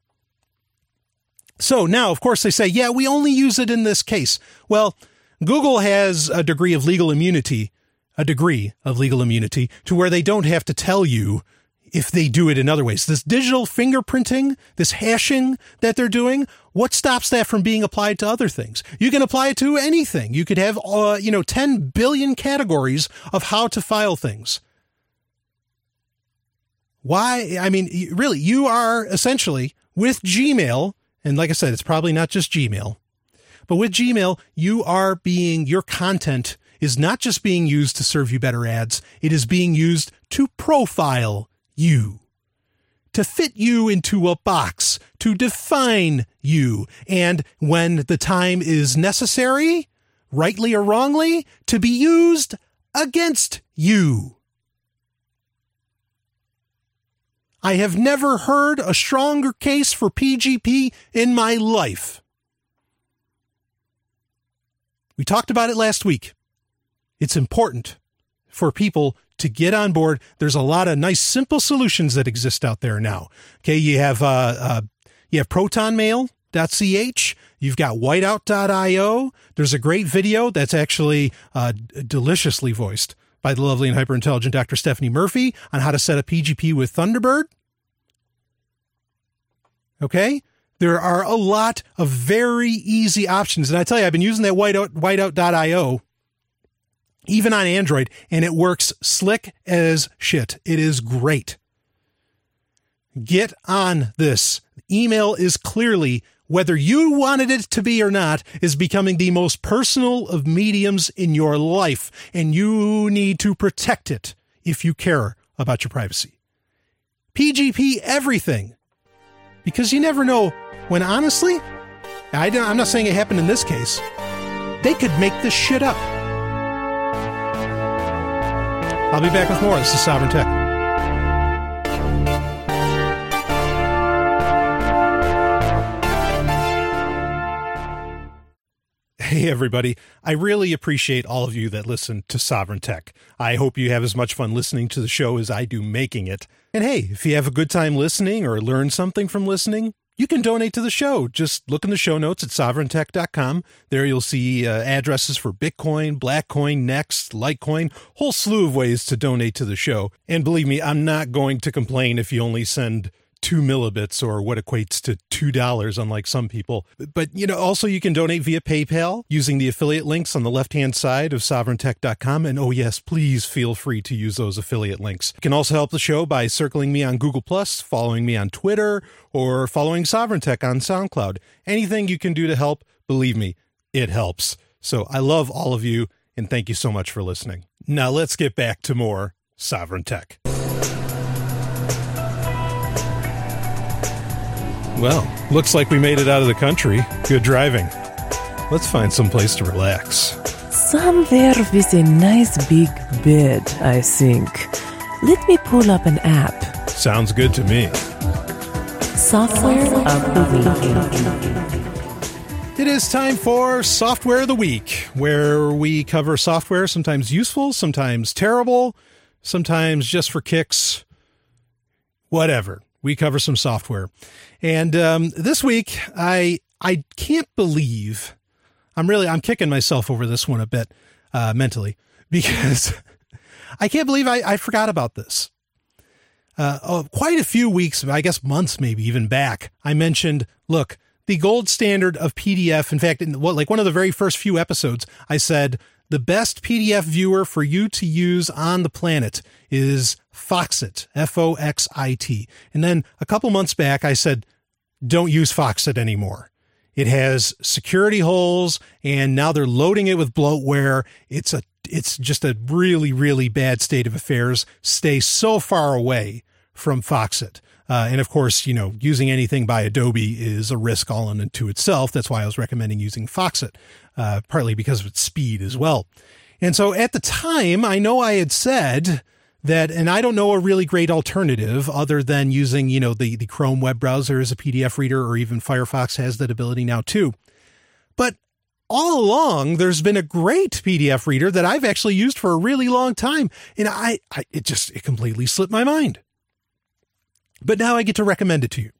So now, of course, they say, yeah, we only use it in this case. Well, Google has a degree of legal immunity a degree of legal immunity to where they don't have to tell you if they do it in other ways. This digital fingerprinting, this hashing that they're doing, what stops that from being applied to other things? You can apply it to anything. You could have, uh, you know, 10 billion categories of how to file things. Why? I mean, really, you are essentially with Gmail, and like I said, it's probably not just Gmail, but with Gmail, you are being, your content is not just being used to serve you better ads, it is being used to profile you, to fit you into a box, to define you, and when the time is necessary, rightly or wrongly, to be used against you. I have never heard a stronger case for PGP in my life. We talked about it last week it's important for people to get on board. There's a lot of nice, simple solutions that exist out there now. Okay, you have uh, uh you have ProtonMail.ch. You've got Whiteout.io. There's a great video that's actually uh, deliciously voiced by the lovely and hyper intelligent Dr. Stephanie Murphy on how to set up PGP with Thunderbird. Okay, there are a lot of very easy options, and I tell you, I've been using that Whiteout Whiteout.io even on Android, and it works slick as shit. It is great. Get on this. Email is clearly, whether you wanted it to be or not, is becoming the most personal of mediums in your life, and you need to protect it if you care about your privacy. PGP everything. Because you never know when, honestly, I am not saying it happened in this case, they could make this shit up. I'll be back with more. This is Sovryn Tech. Hey, everybody. I really appreciate all of you that listen to Sovryn Tech. I hope you have as much fun listening to the show as I do making it. And hey, if you have a good time listening or learn something from listening, you can donate to the show. Just look in the show notes at sovryntech.com. There you'll see uh, addresses for Bitcoin, Blackcoin, Nxt, Litecoin, whole slew of ways to donate to the show. And believe me, I'm not going to complain if you only send two millibits or what equates to two dollars unlike some people. But you know also you can donate via paypal using the affiliate links on the left hand side of sovryntech.com and oh yes please feel free to use those affiliate links. You can also help the show by circling me on google plus following me on twitter or following sovryn tech on soundcloud. Anything you can do to help believe me it helps. So i love all of you and thank you so much for listening. Now let's get back to more sovryn tech Well, looks like we made it out of the country. Good driving. Let's find some place to relax. Somewhere with a nice big bed, I think. Let me pull up an app. Sounds good to me. Software of the Week. It is time for Software of the Week, where we cover software sometimes useful, sometimes terrible, sometimes just for kicks, whatever. We cover some software. And um, this week, I I can't believe I'm really I'm kicking myself over this one a bit uh, mentally because I can't believe I, I forgot about this. Uh, oh, quite a few weeks, I guess months, maybe even back, I mentioned, look, the gold standard of PDF. In fact, in what like one of the very first few episodes, I said the best PDF viewer for you to use on the planet is Foxit, F O X I T. And then a couple months back, I said don't use Foxit anymore. It has security holes and now they're loading it with bloatware. It's a it's just a really really bad state of affairs. Stay so far away from Foxit. Uh, and of course, you know, using anything by Adobe is a risk all in and to itself. That's why I was recommending using Foxit, uh, partly because of its speed as well. And so at the time, I know I had said that, and I don't know a really great alternative other than using, you know, the, the Chrome web browser as a PDF reader, or even Firefox has that ability now too. But all along, there's been a great PDF reader that I've actually used for a really long time. And I, I it just, it completely slipped my mind. But now I get to recommend it to you.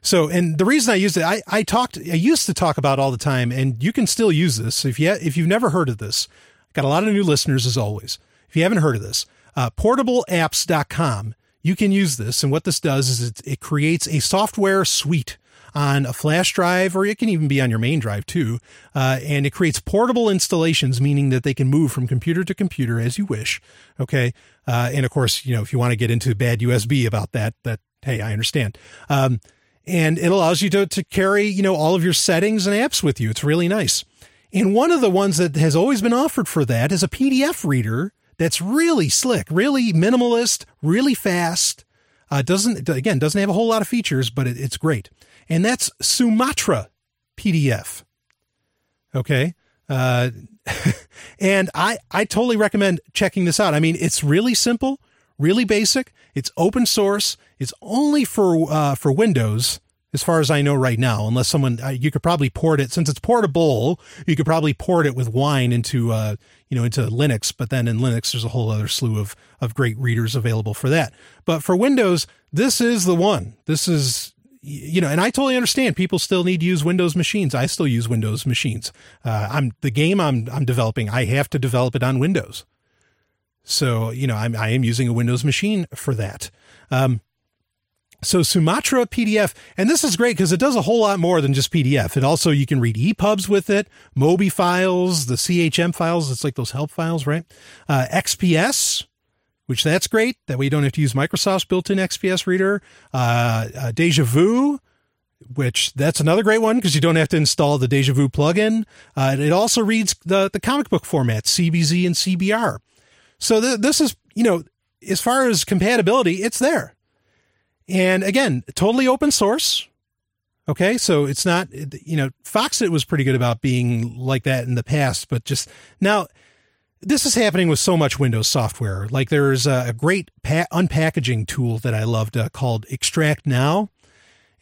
So, and the reason I used it, I, I talked, I used to talk about all the time, and you can still use this. If you, if you've never heard of this, got a lot of new listeners as always. If you haven't heard of this, uh, portableapps.com, you can use this. And what this does is it, it creates a software suite on a flash drive, or it can even be on your main drive too. Uh, and it creates portable installations, meaning that they can move from computer to computer as you wish. Okay. Uh, and of course, you know, if you want to get into bad USB about that, that, hey, I understand. Um, and it allows you to, to carry, you know, all of your settings and apps with you. It's really nice. And one of the ones that has always been offered for that is a PDF reader that's really slick, really minimalist, really fast. Uh, doesn't again doesn't have a whole lot of features, but it, it's great and that's Sumatra PDF. Okay. Uh, and I, I totally recommend checking this out. I mean, it's really simple, really basic. It's open source. It's only for, uh, for Windows, as far as I know right now, unless someone, uh, you could probably port it since it's portable. You could probably port it with wine into, uh, you know, into Linux. But then in Linux, there's a whole other slew of, of great readers available for that. But for Windows, this is the one. This is, you know, and I totally understand people still need to use Windows machines. I still use Windows machines. Uh, I'm the game I'm I'm developing. I have to develop it on Windows, so you know I'm I am using a Windows machine for that. Um, so Sumatra PDF, and this is great because it does a whole lot more than just PDF. It also you can read EPUBs with it, Mobi files, the CHM files. It's like those help files, right? Uh, XPS, which that's great. That way you don't have to use Microsoft's built-in XPS reader. Uh, uh, DjVu, which that's another great one because you don't have to install the DjVu plugin. Uh, it also reads the, the comic book format, CBZ and CBR. So th- this is, you know, as far as compatibility, it's there. And again, totally open source. Okay. So it's not, you know, Foxit was pretty good about being like that in the past, but just now this is happening with so much Windows software. Like there's a great pa- unpackaging tool that I loved uh, called Extract Now.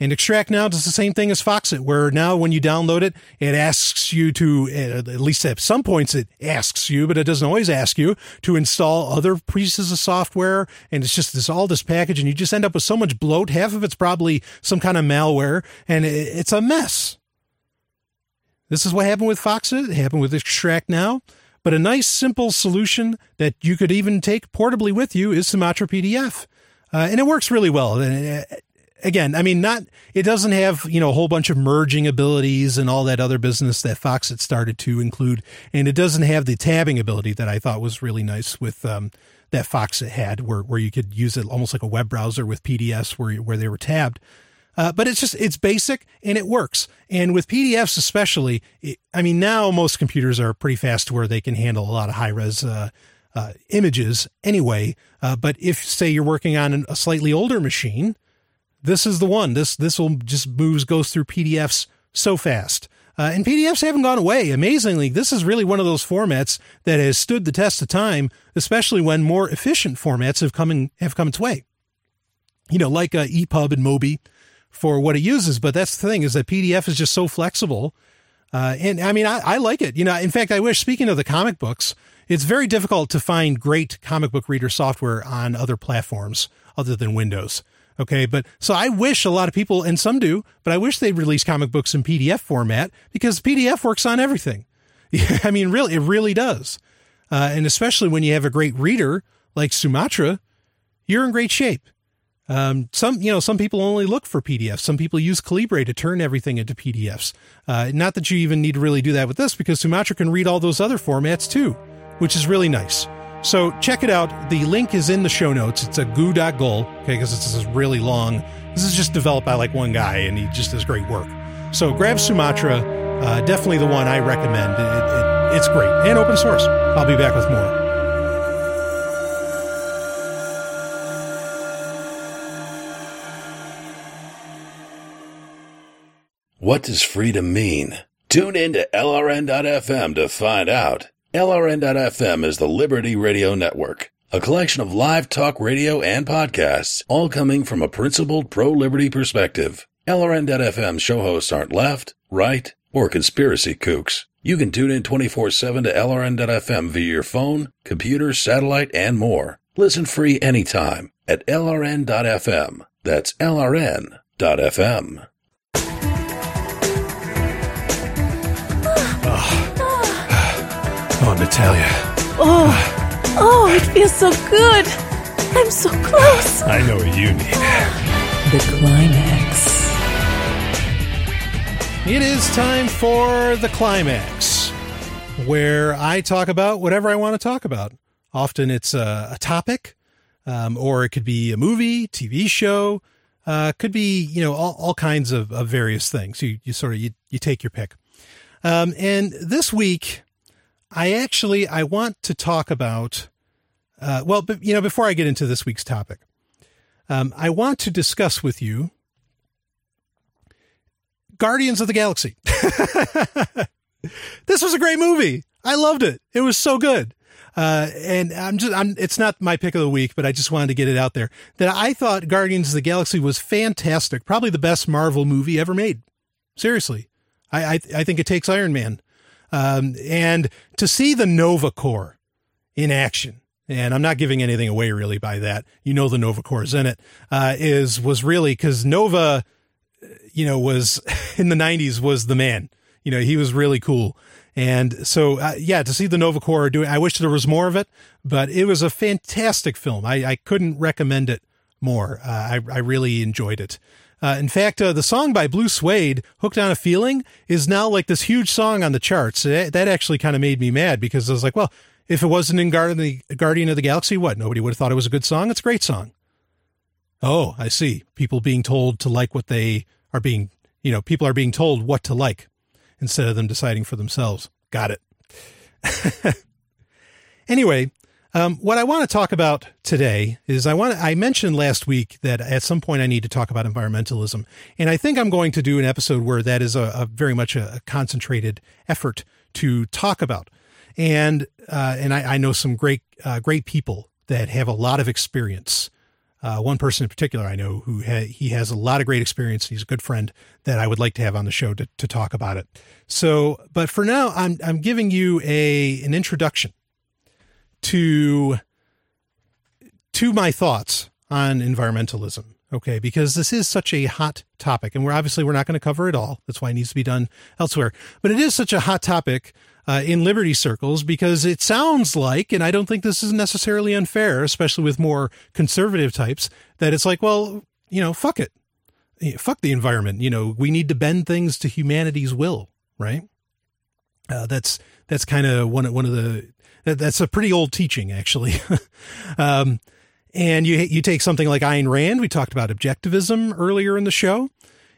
And Extract Now does the same thing as Foxit, where now when you download it, it asks you to, at least at some points, it asks you, but it doesn't always ask you to install other pieces of software. And it's just this, all this package, and you just end up with so much bloat. Half of it's probably some kind of malware, and it's a mess. This is what happened with Foxit. It happened with Extract Now. But a nice, simple solution that you could even take portably with you is Sumatra PDF. Uh, and it works really well. Again, I mean, not, it doesn't have, you know, a whole bunch of merging abilities and all that other business that Foxit started to include. And it doesn't have the tabbing ability that I thought was really nice with, um, that Foxit had where, where you could use it almost like a web browser with PDFs where, where they were tabbed. Uh, but it's just it's basic and it works. And with PDFs especially, it, I mean now most computers are pretty fast to where they can handle a lot of high res uh, uh, images anyway. Uh, but if say you're working on a slightly older machine, this is the one. This this will just moves goes through PDFs so fast. Uh, and PDFs haven't gone away. Amazingly, this is really one of those formats that has stood the test of time, especially when more efficient formats have come in, have come its way. You know, like uh, EPUB and Mobi for what it uses. But that's the thing is that PDF is just so flexible. Uh, and I mean, I, I like it. You know, in fact, I wish, speaking of the comic books, it's very difficult to find great comic book reader software on other platforms other than Windows. Okay. But so I wish a lot of people, and some do, but I wish they'd release comic books in PDF format because PDF works on everything. I mean, really, it really does. Uh, and especially when you have a great reader like Sumatra, you're in great shape. Um, some, you know, some people only look for PDFs. Some people use Calibre to turn everything into PDFs. Uh, not that you even need to really do that with this because Sumatra can read all those other formats too, which is really nice. So check it out. The link is in the show notes. It's a goo.gl, okay, because this is really long. This is just developed by like one guy, and he just does great work. So grab Sumatra, uh, definitely the one I recommend. It, it, it's great and open source. I'll be back with more. What does freedom mean? Tune in to LRN.FM to find out. LRN.FM is the Liberty Radio Network, a collection of live talk radio and podcasts, all coming from a principled pro liberty perspective. LRN.FM show hosts aren't left, right, or conspiracy kooks. You can tune in 24 7 to LRN.FM via your phone, computer, satellite, and more. Listen free anytime at LRN.FM. That's LRN.FM. Oh, Natalia. Oh, oh, it feels so good. I'm so close. I know what you need. The climax. It is time for the climax, where I talk about whatever I want to talk about. Often it's a, a topic, um, or it could be a movie, TV show, uh, could be you know all, all kinds of, of various things. You you sort of you, you take your pick. Um, and this week, I actually I want to talk about. Uh, well, but, you know, before I get into this week's topic, um, I want to discuss with you Guardians of the Galaxy. this was a great movie. I loved it. It was so good. Uh, and I'm just, I'm, it's not my pick of the week, but I just wanted to get it out there that I thought Guardians of the Galaxy was fantastic. Probably the best Marvel movie ever made. Seriously. I, I, I think it takes Iron Man. Um, and to see the Nova Corps in action, and I'm not giving anything away really by that. You know, the Nova Corps is in it. Uh, is, was really because Nova, you know, was in the 90s was the man. You know, he was really cool. And so, uh, yeah, to see the Nova Corps doing, I wish there was more of it, but it was a fantastic film. I, I couldn't recommend it more. Uh, I, I really enjoyed it. Uh, in fact, uh, the song by Blue Swede, Hooked on a Feeling, is now like this huge song on the charts. That, actually kind of made me mad because I was like, well, if it wasn't in Guardian of, the, Guardian of the Galaxy, what? Nobody would have thought it was a good song. It's a great song. Oh, I see. People being told to like what they are being, you know, people are being told what to like instead of them deciding for themselves. Got it. anyway, um, what I want to talk about today is I want I mentioned last week that at some point I need to talk about environmentalism, and I think I'm going to do an episode where that is a, a very much a, a, concentrated effort to talk about, and uh, and I, I, know some great uh, great people that have a lot of experience. Uh, one person in particular I know who ha- he has a lot of great experience. He's a good friend that I would like to have on the show to, to talk about it. So, but for now, I'm I'm giving you a an introduction to to my thoughts on environmentalism okay? Because this is such a hot topic and we're obviously we're not going to cover it all. That's why it needs to be done elsewhere. But it is such a hot topic uh, in liberty circles because it sounds like and i don't think this is necessarily unfair especially with more conservative types that it's like well you know fuck it. Fuck the environment you know? We need to bend things to humanity's will right? Uh, that's that's kind of one one of the that's a pretty old teaching, actually. um, and you you take something like Ayn Rand. We talked about objectivism earlier in the show,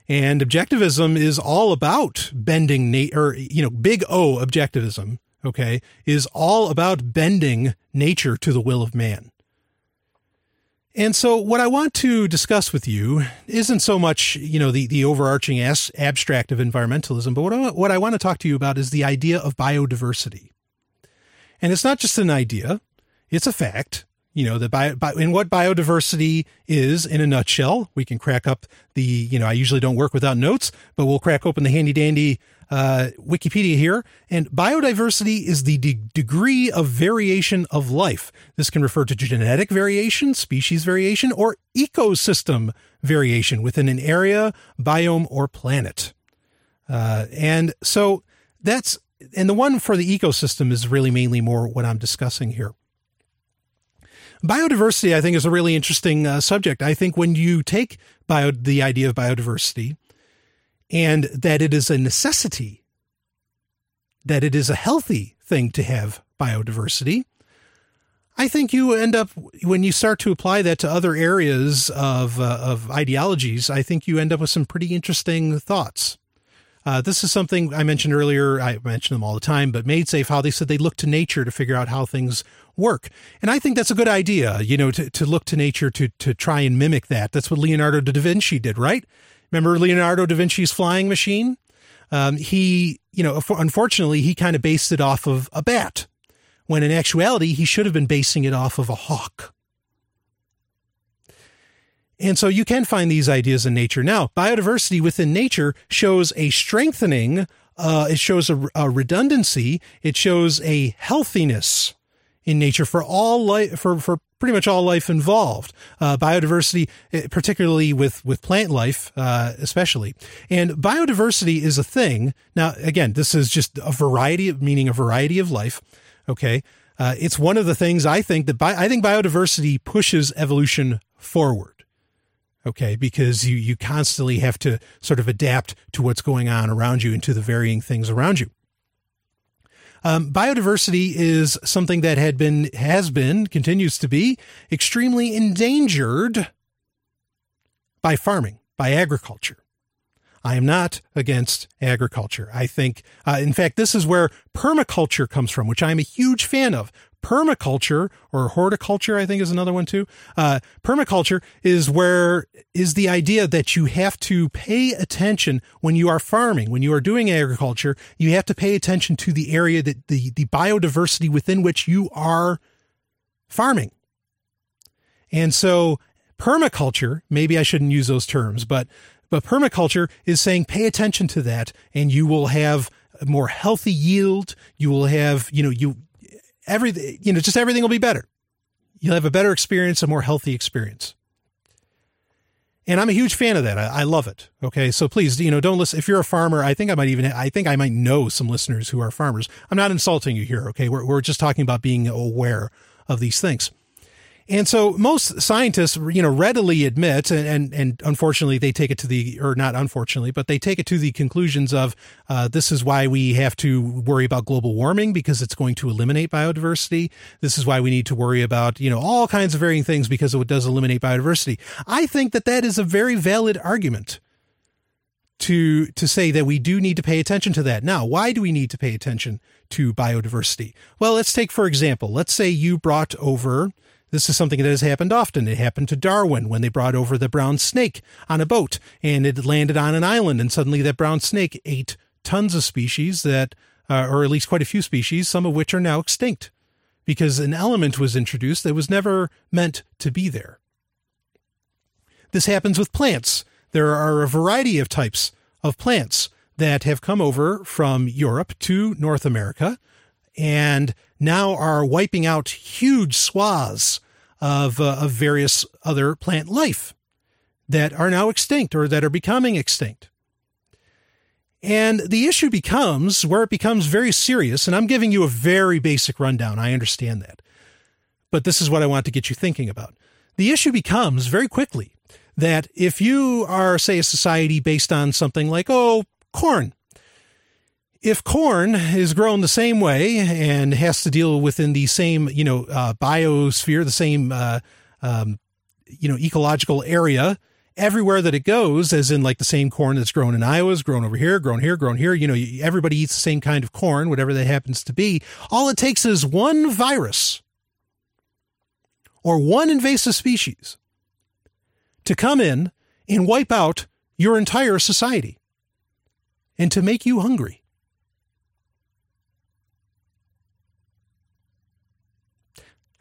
and objectivism is all about bending, na- or you know, big O objectivism. Okay, is all about bending nature to the will of man. And so, what I want to discuss with you isn't so much, you know, the, the overarching as, abstract of environmentalism, but what I, what I want to talk to you about is the idea of biodiversity. And it's not just an idea, it's a fact. You know, the bio, bio, in what biodiversity is in a nutshell, we can crack up the, you know, I usually don't work without notes, but we'll crack open the handy dandy uh, Wikipedia here. And biodiversity is the de- degree of variation of life. This can refer to genetic variation, species variation, or ecosystem variation within an area, biome, or planet. Uh, and so that's and the one for the ecosystem is really mainly more what I'm discussing here. Biodiversity, I think, is a really interesting uh, subject. I think when you take bio, the idea of biodiversity and that it is a necessity, that it is a healthy thing to have biodiversity, I think you end up when you start to apply that to other areas of uh, of ideologies. I think you end up with some pretty interesting thoughts. Uh, this is something I mentioned earlier. I mention them all the time, but MaidSafe, how they said they look to nature to figure out how things work. And I think that's a good idea, you know, to, to look to nature to, to try and mimic that. That's what Leonardo da Vinci did, right? Remember Leonardo da Vinci's flying machine? Um, he, you know, unfortunately, he kind of based it off of a bat, when in actuality, he should have been basing it off of a hawk. And so you can find these ideas in nature. Now, biodiversity within nature shows a strengthening, uh, it shows a, a redundancy, it shows a healthiness in nature for all life, for, for pretty much all life involved. Uh, biodiversity, eh, particularly with, with plant life, uh, especially. And biodiversity is a thing. Now, again, this is just a variety of, meaning a variety of life. Okay. Uh, it's one of the things I think that bi- I think biodiversity pushes evolution forward okay because you you constantly have to sort of adapt to what's going on around you and to the varying things around you. Um, biodiversity is something that had been has been continues to be extremely endangered by farming by agriculture. I am not against agriculture. I think, uh, in fact, this is where permaculture comes from, which I'm a huge fan of permaculture or horticulture, I think is another one too. Uh, permaculture is where is the idea that you have to pay attention when you are farming, when you are doing agriculture, you have to pay attention to the area that the, the biodiversity within which you are farming. And so permaculture, maybe I shouldn't use those terms, but but permaculture is saying pay attention to that and you will have more healthy yield. You will have, you know, you everything, you know, just everything will be better. You'll have a better experience, a more healthy experience. And I'm a huge fan of that. I, I, love it. Okay. So please, you know, don't listen. If you're a farmer, I think I might even, I think I might know some listeners who are farmers. I'm not insulting you here. Okay. We're, we're just talking about being aware of these things. And so most scientists, you know, readily admit, and, and, and, unfortunately they take it to the, or not unfortunately, but they take it to the conclusions of uh, this is why we have to worry about global warming because it's going to eliminate biodiversity. This is why we need to worry about, you know, all kinds of varying things because it does eliminate biodiversity. I think that that is a very valid argument to to say that we do need to pay attention to that. Now, why do we need to pay attention to biodiversity? Well, let's take for example, let's say you brought over this is something that has happened often. It happened to Darwin when they brought over the brown snake on a boat and it landed on an island and suddenly that brown snake ate tons of species that, uh, or at least quite a few species, some of which are now extinct because an element was introduced that was never meant to be there. This happens with plants. There are a variety of types of plants that have come over from Europe to North America and now are wiping out huge swaths of, uh, of various other plant life that are now extinct or that are becoming extinct. And the issue becomes where it becomes very serious, and I'm giving you a very basic rundown. I understand that. But this is what I want to get you thinking about. The issue becomes very quickly that if you are, say, a society based on something like, oh, corn, if corn is grown the same way and has to deal within the same, you know, uh, biosphere, the same, uh, um, you know, ecological area everywhere that it goes, as in like the same corn that's grown in Iowa is grown over here, grown here, grown here. You know, everybody eats the same kind of corn, whatever that happens to be. All it takes is one virus or one invasive species to come in and wipe out your entire society and to make you hungry.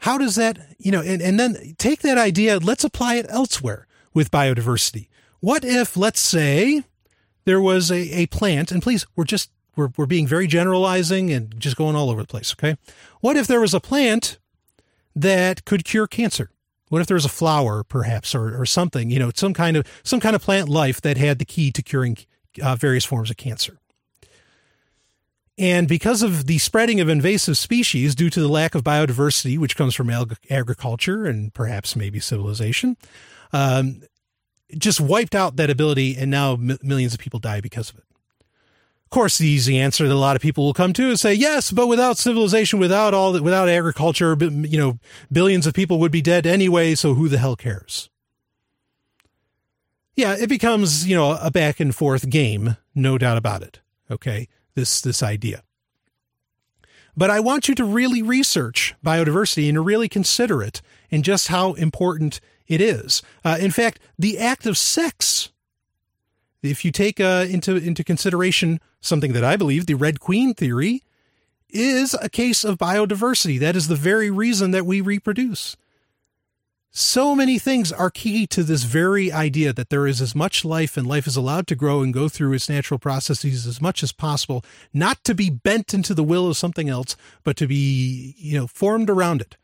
How does that, you know, and, and then take that idea, let's apply it elsewhere with biodiversity. What if, let's say, there was a, a plant, and please, we're just, we're, we're being very generalizing and just going all over the place, okay? What if there was a plant that could cure cancer? What if there was a flower, perhaps, or, or something, you know, some kind of, some kind of plant life that had the key to curing uh, various forms of cancer? And because of the spreading of invasive species due to the lack of biodiversity, which comes from ag- agriculture and perhaps maybe civilization, um, just wiped out that ability, and now m- millions of people die because of it. Of course, the easy answer that a lot of people will come to is say, yes, but without civilization, without all that, without agriculture, you know, billions of people would be dead anyway. So who the hell cares? Yeah, it becomes, you know, a back and forth game, no doubt about it. Okay this this idea. But I want you to really research biodiversity and to really consider it and just how important it is. Uh, in fact, the act of sex if you take uh, into into consideration something that I believe the Red Queen theory is a case of biodiversity. That is the very reason that we reproduce. So many things are key to this very idea that there is as much life and life is allowed to grow and go through its natural processes as much as possible, not to be bent into the will of something else, but to be, you know, formed around it.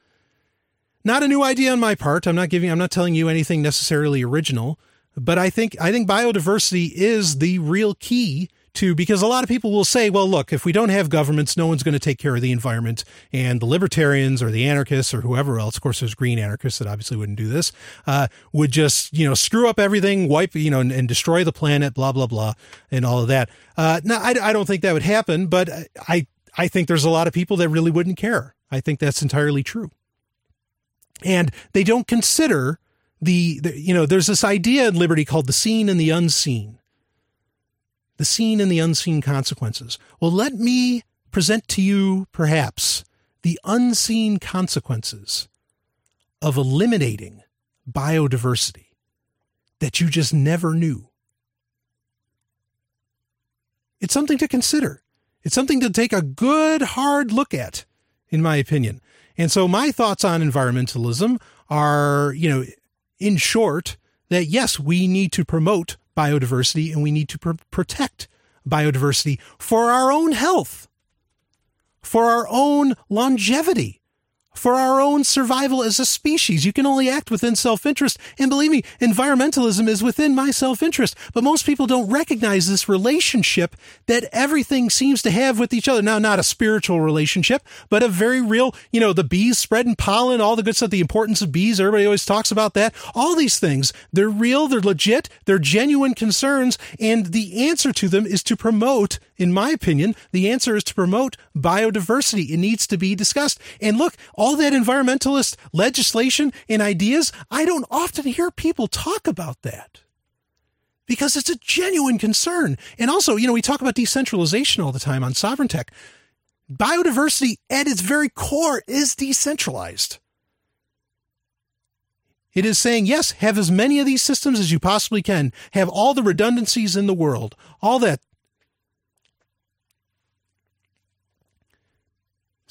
Not a new idea on my part. I'm not giving I'm not telling you anything necessarily original, but I think I think biodiversity is the real key to because a lot of people will say, well, look, if we don't have governments, no one's going to take care of the environment. And the libertarians or the anarchists or whoever else, of course, there's green anarchists that obviously wouldn't do this, uh, would just, you know, screw up everything, wipe, you know, and, and, destroy the planet, blah, blah, blah, and all of that. Uh, now, I, I don't think that would happen, but I, I think there's a lot of people that really wouldn't care. I think that's entirely true. And they don't consider the, the you know, there's this idea in liberty called the seen and the unseen the seen and the unseen consequences. Well, let me present to you, perhaps, the unseen consequences of eliminating biodiversity that you just never knew. It's something to consider. It's something to take a good, hard look at, in my opinion. And so my thoughts on environmentalism are, you know, in short, that yes, we need to promote biodiversity and we need to pr- protect biodiversity for our own health, for our own longevity for our own survival as a species. You can only act within self interest. And believe me, environmentalism is within my self interest. But most people don't recognize this relationship that everything seems to have with each other. Now, not a spiritual relationship, but a very real, you know, the bees spreading pollen, all the good stuff, the importance of bees. Everybody always talks about that. All these things, they're real, they're legit, they're genuine concerns. And the answer to them is to promote in my opinion, the answer is to promote biodiversity. It needs to be discussed. And look, all that environmentalist legislation and ideas, I don't often hear people talk about that because it's a genuine concern. And also, you know, we talk about decentralization all the time on sovryn tech. Biodiversity at its very core is decentralized. It is saying, yes, have as many of these systems as you possibly can, have all the redundancies in the world, all that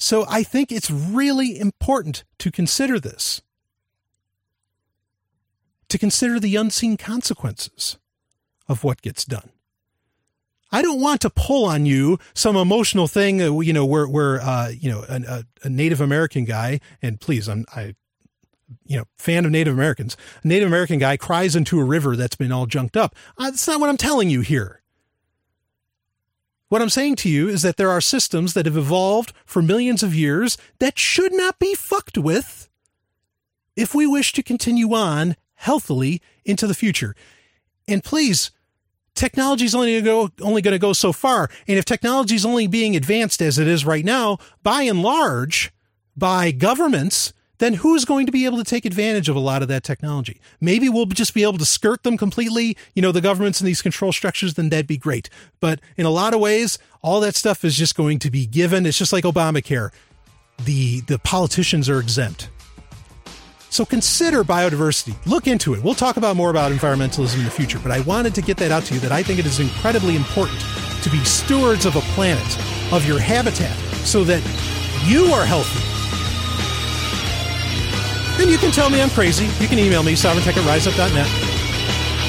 So I think it's really important to consider this, to consider the unseen consequences of what gets done. I don't want to pull on you some emotional thing, uh, you know, where, where, uh, you know, a, a, Native American guy, and please, I'm, I, you know, fan of Native Americans, a Native American guy cries into a river that's been all junked up. Uh, that's not what I'm telling you here. What I'm saying to you is that there are systems that have evolved for millions of years that should not be fucked with if we wish to continue on healthily into the future. And please, technology is only going to go so far. And if technology is only being advanced as it is right now, by and large, by governments, then who's going to be able to take advantage of a lot of that technology? Maybe we'll just be able to skirt them completely, you know, the governments and these control structures, then that'd be great. But in a lot of ways, all that stuff is just going to be given. It's just like Obamacare. The the politicians are exempt. So consider biodiversity. Look into it. We'll talk about more about environmentalism in the future, but I wanted to get that out to you that I think it is incredibly important to be stewards of a planet, of your habitat, so that you are healthy then you can tell me I'm crazy. You can email me, sovryntech at riseup.net.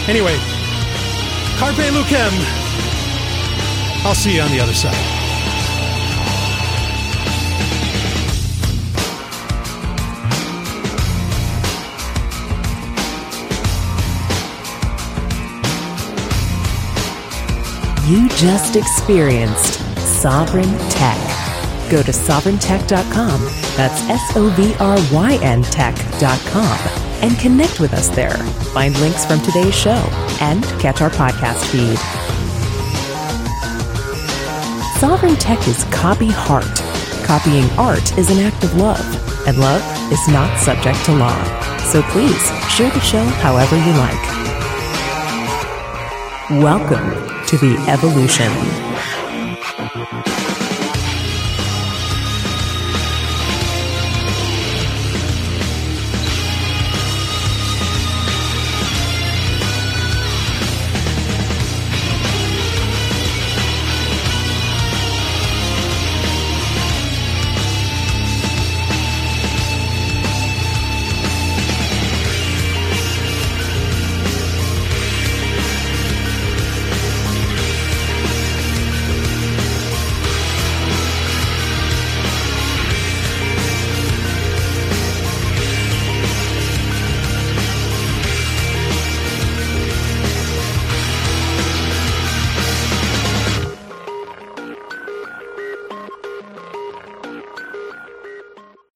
Anyway, carpe lucem. I'll see you on the other side. You just experienced Sovryn Tech go to sovryntech.com. That's S O V R Y N tech.com and connect with us there. Find links from today's show and catch our podcast feed. Sovryn Tech is copy heart. Copying art is an act of love, and love is not subject to law. So please share the show however you like. Welcome to the evolution.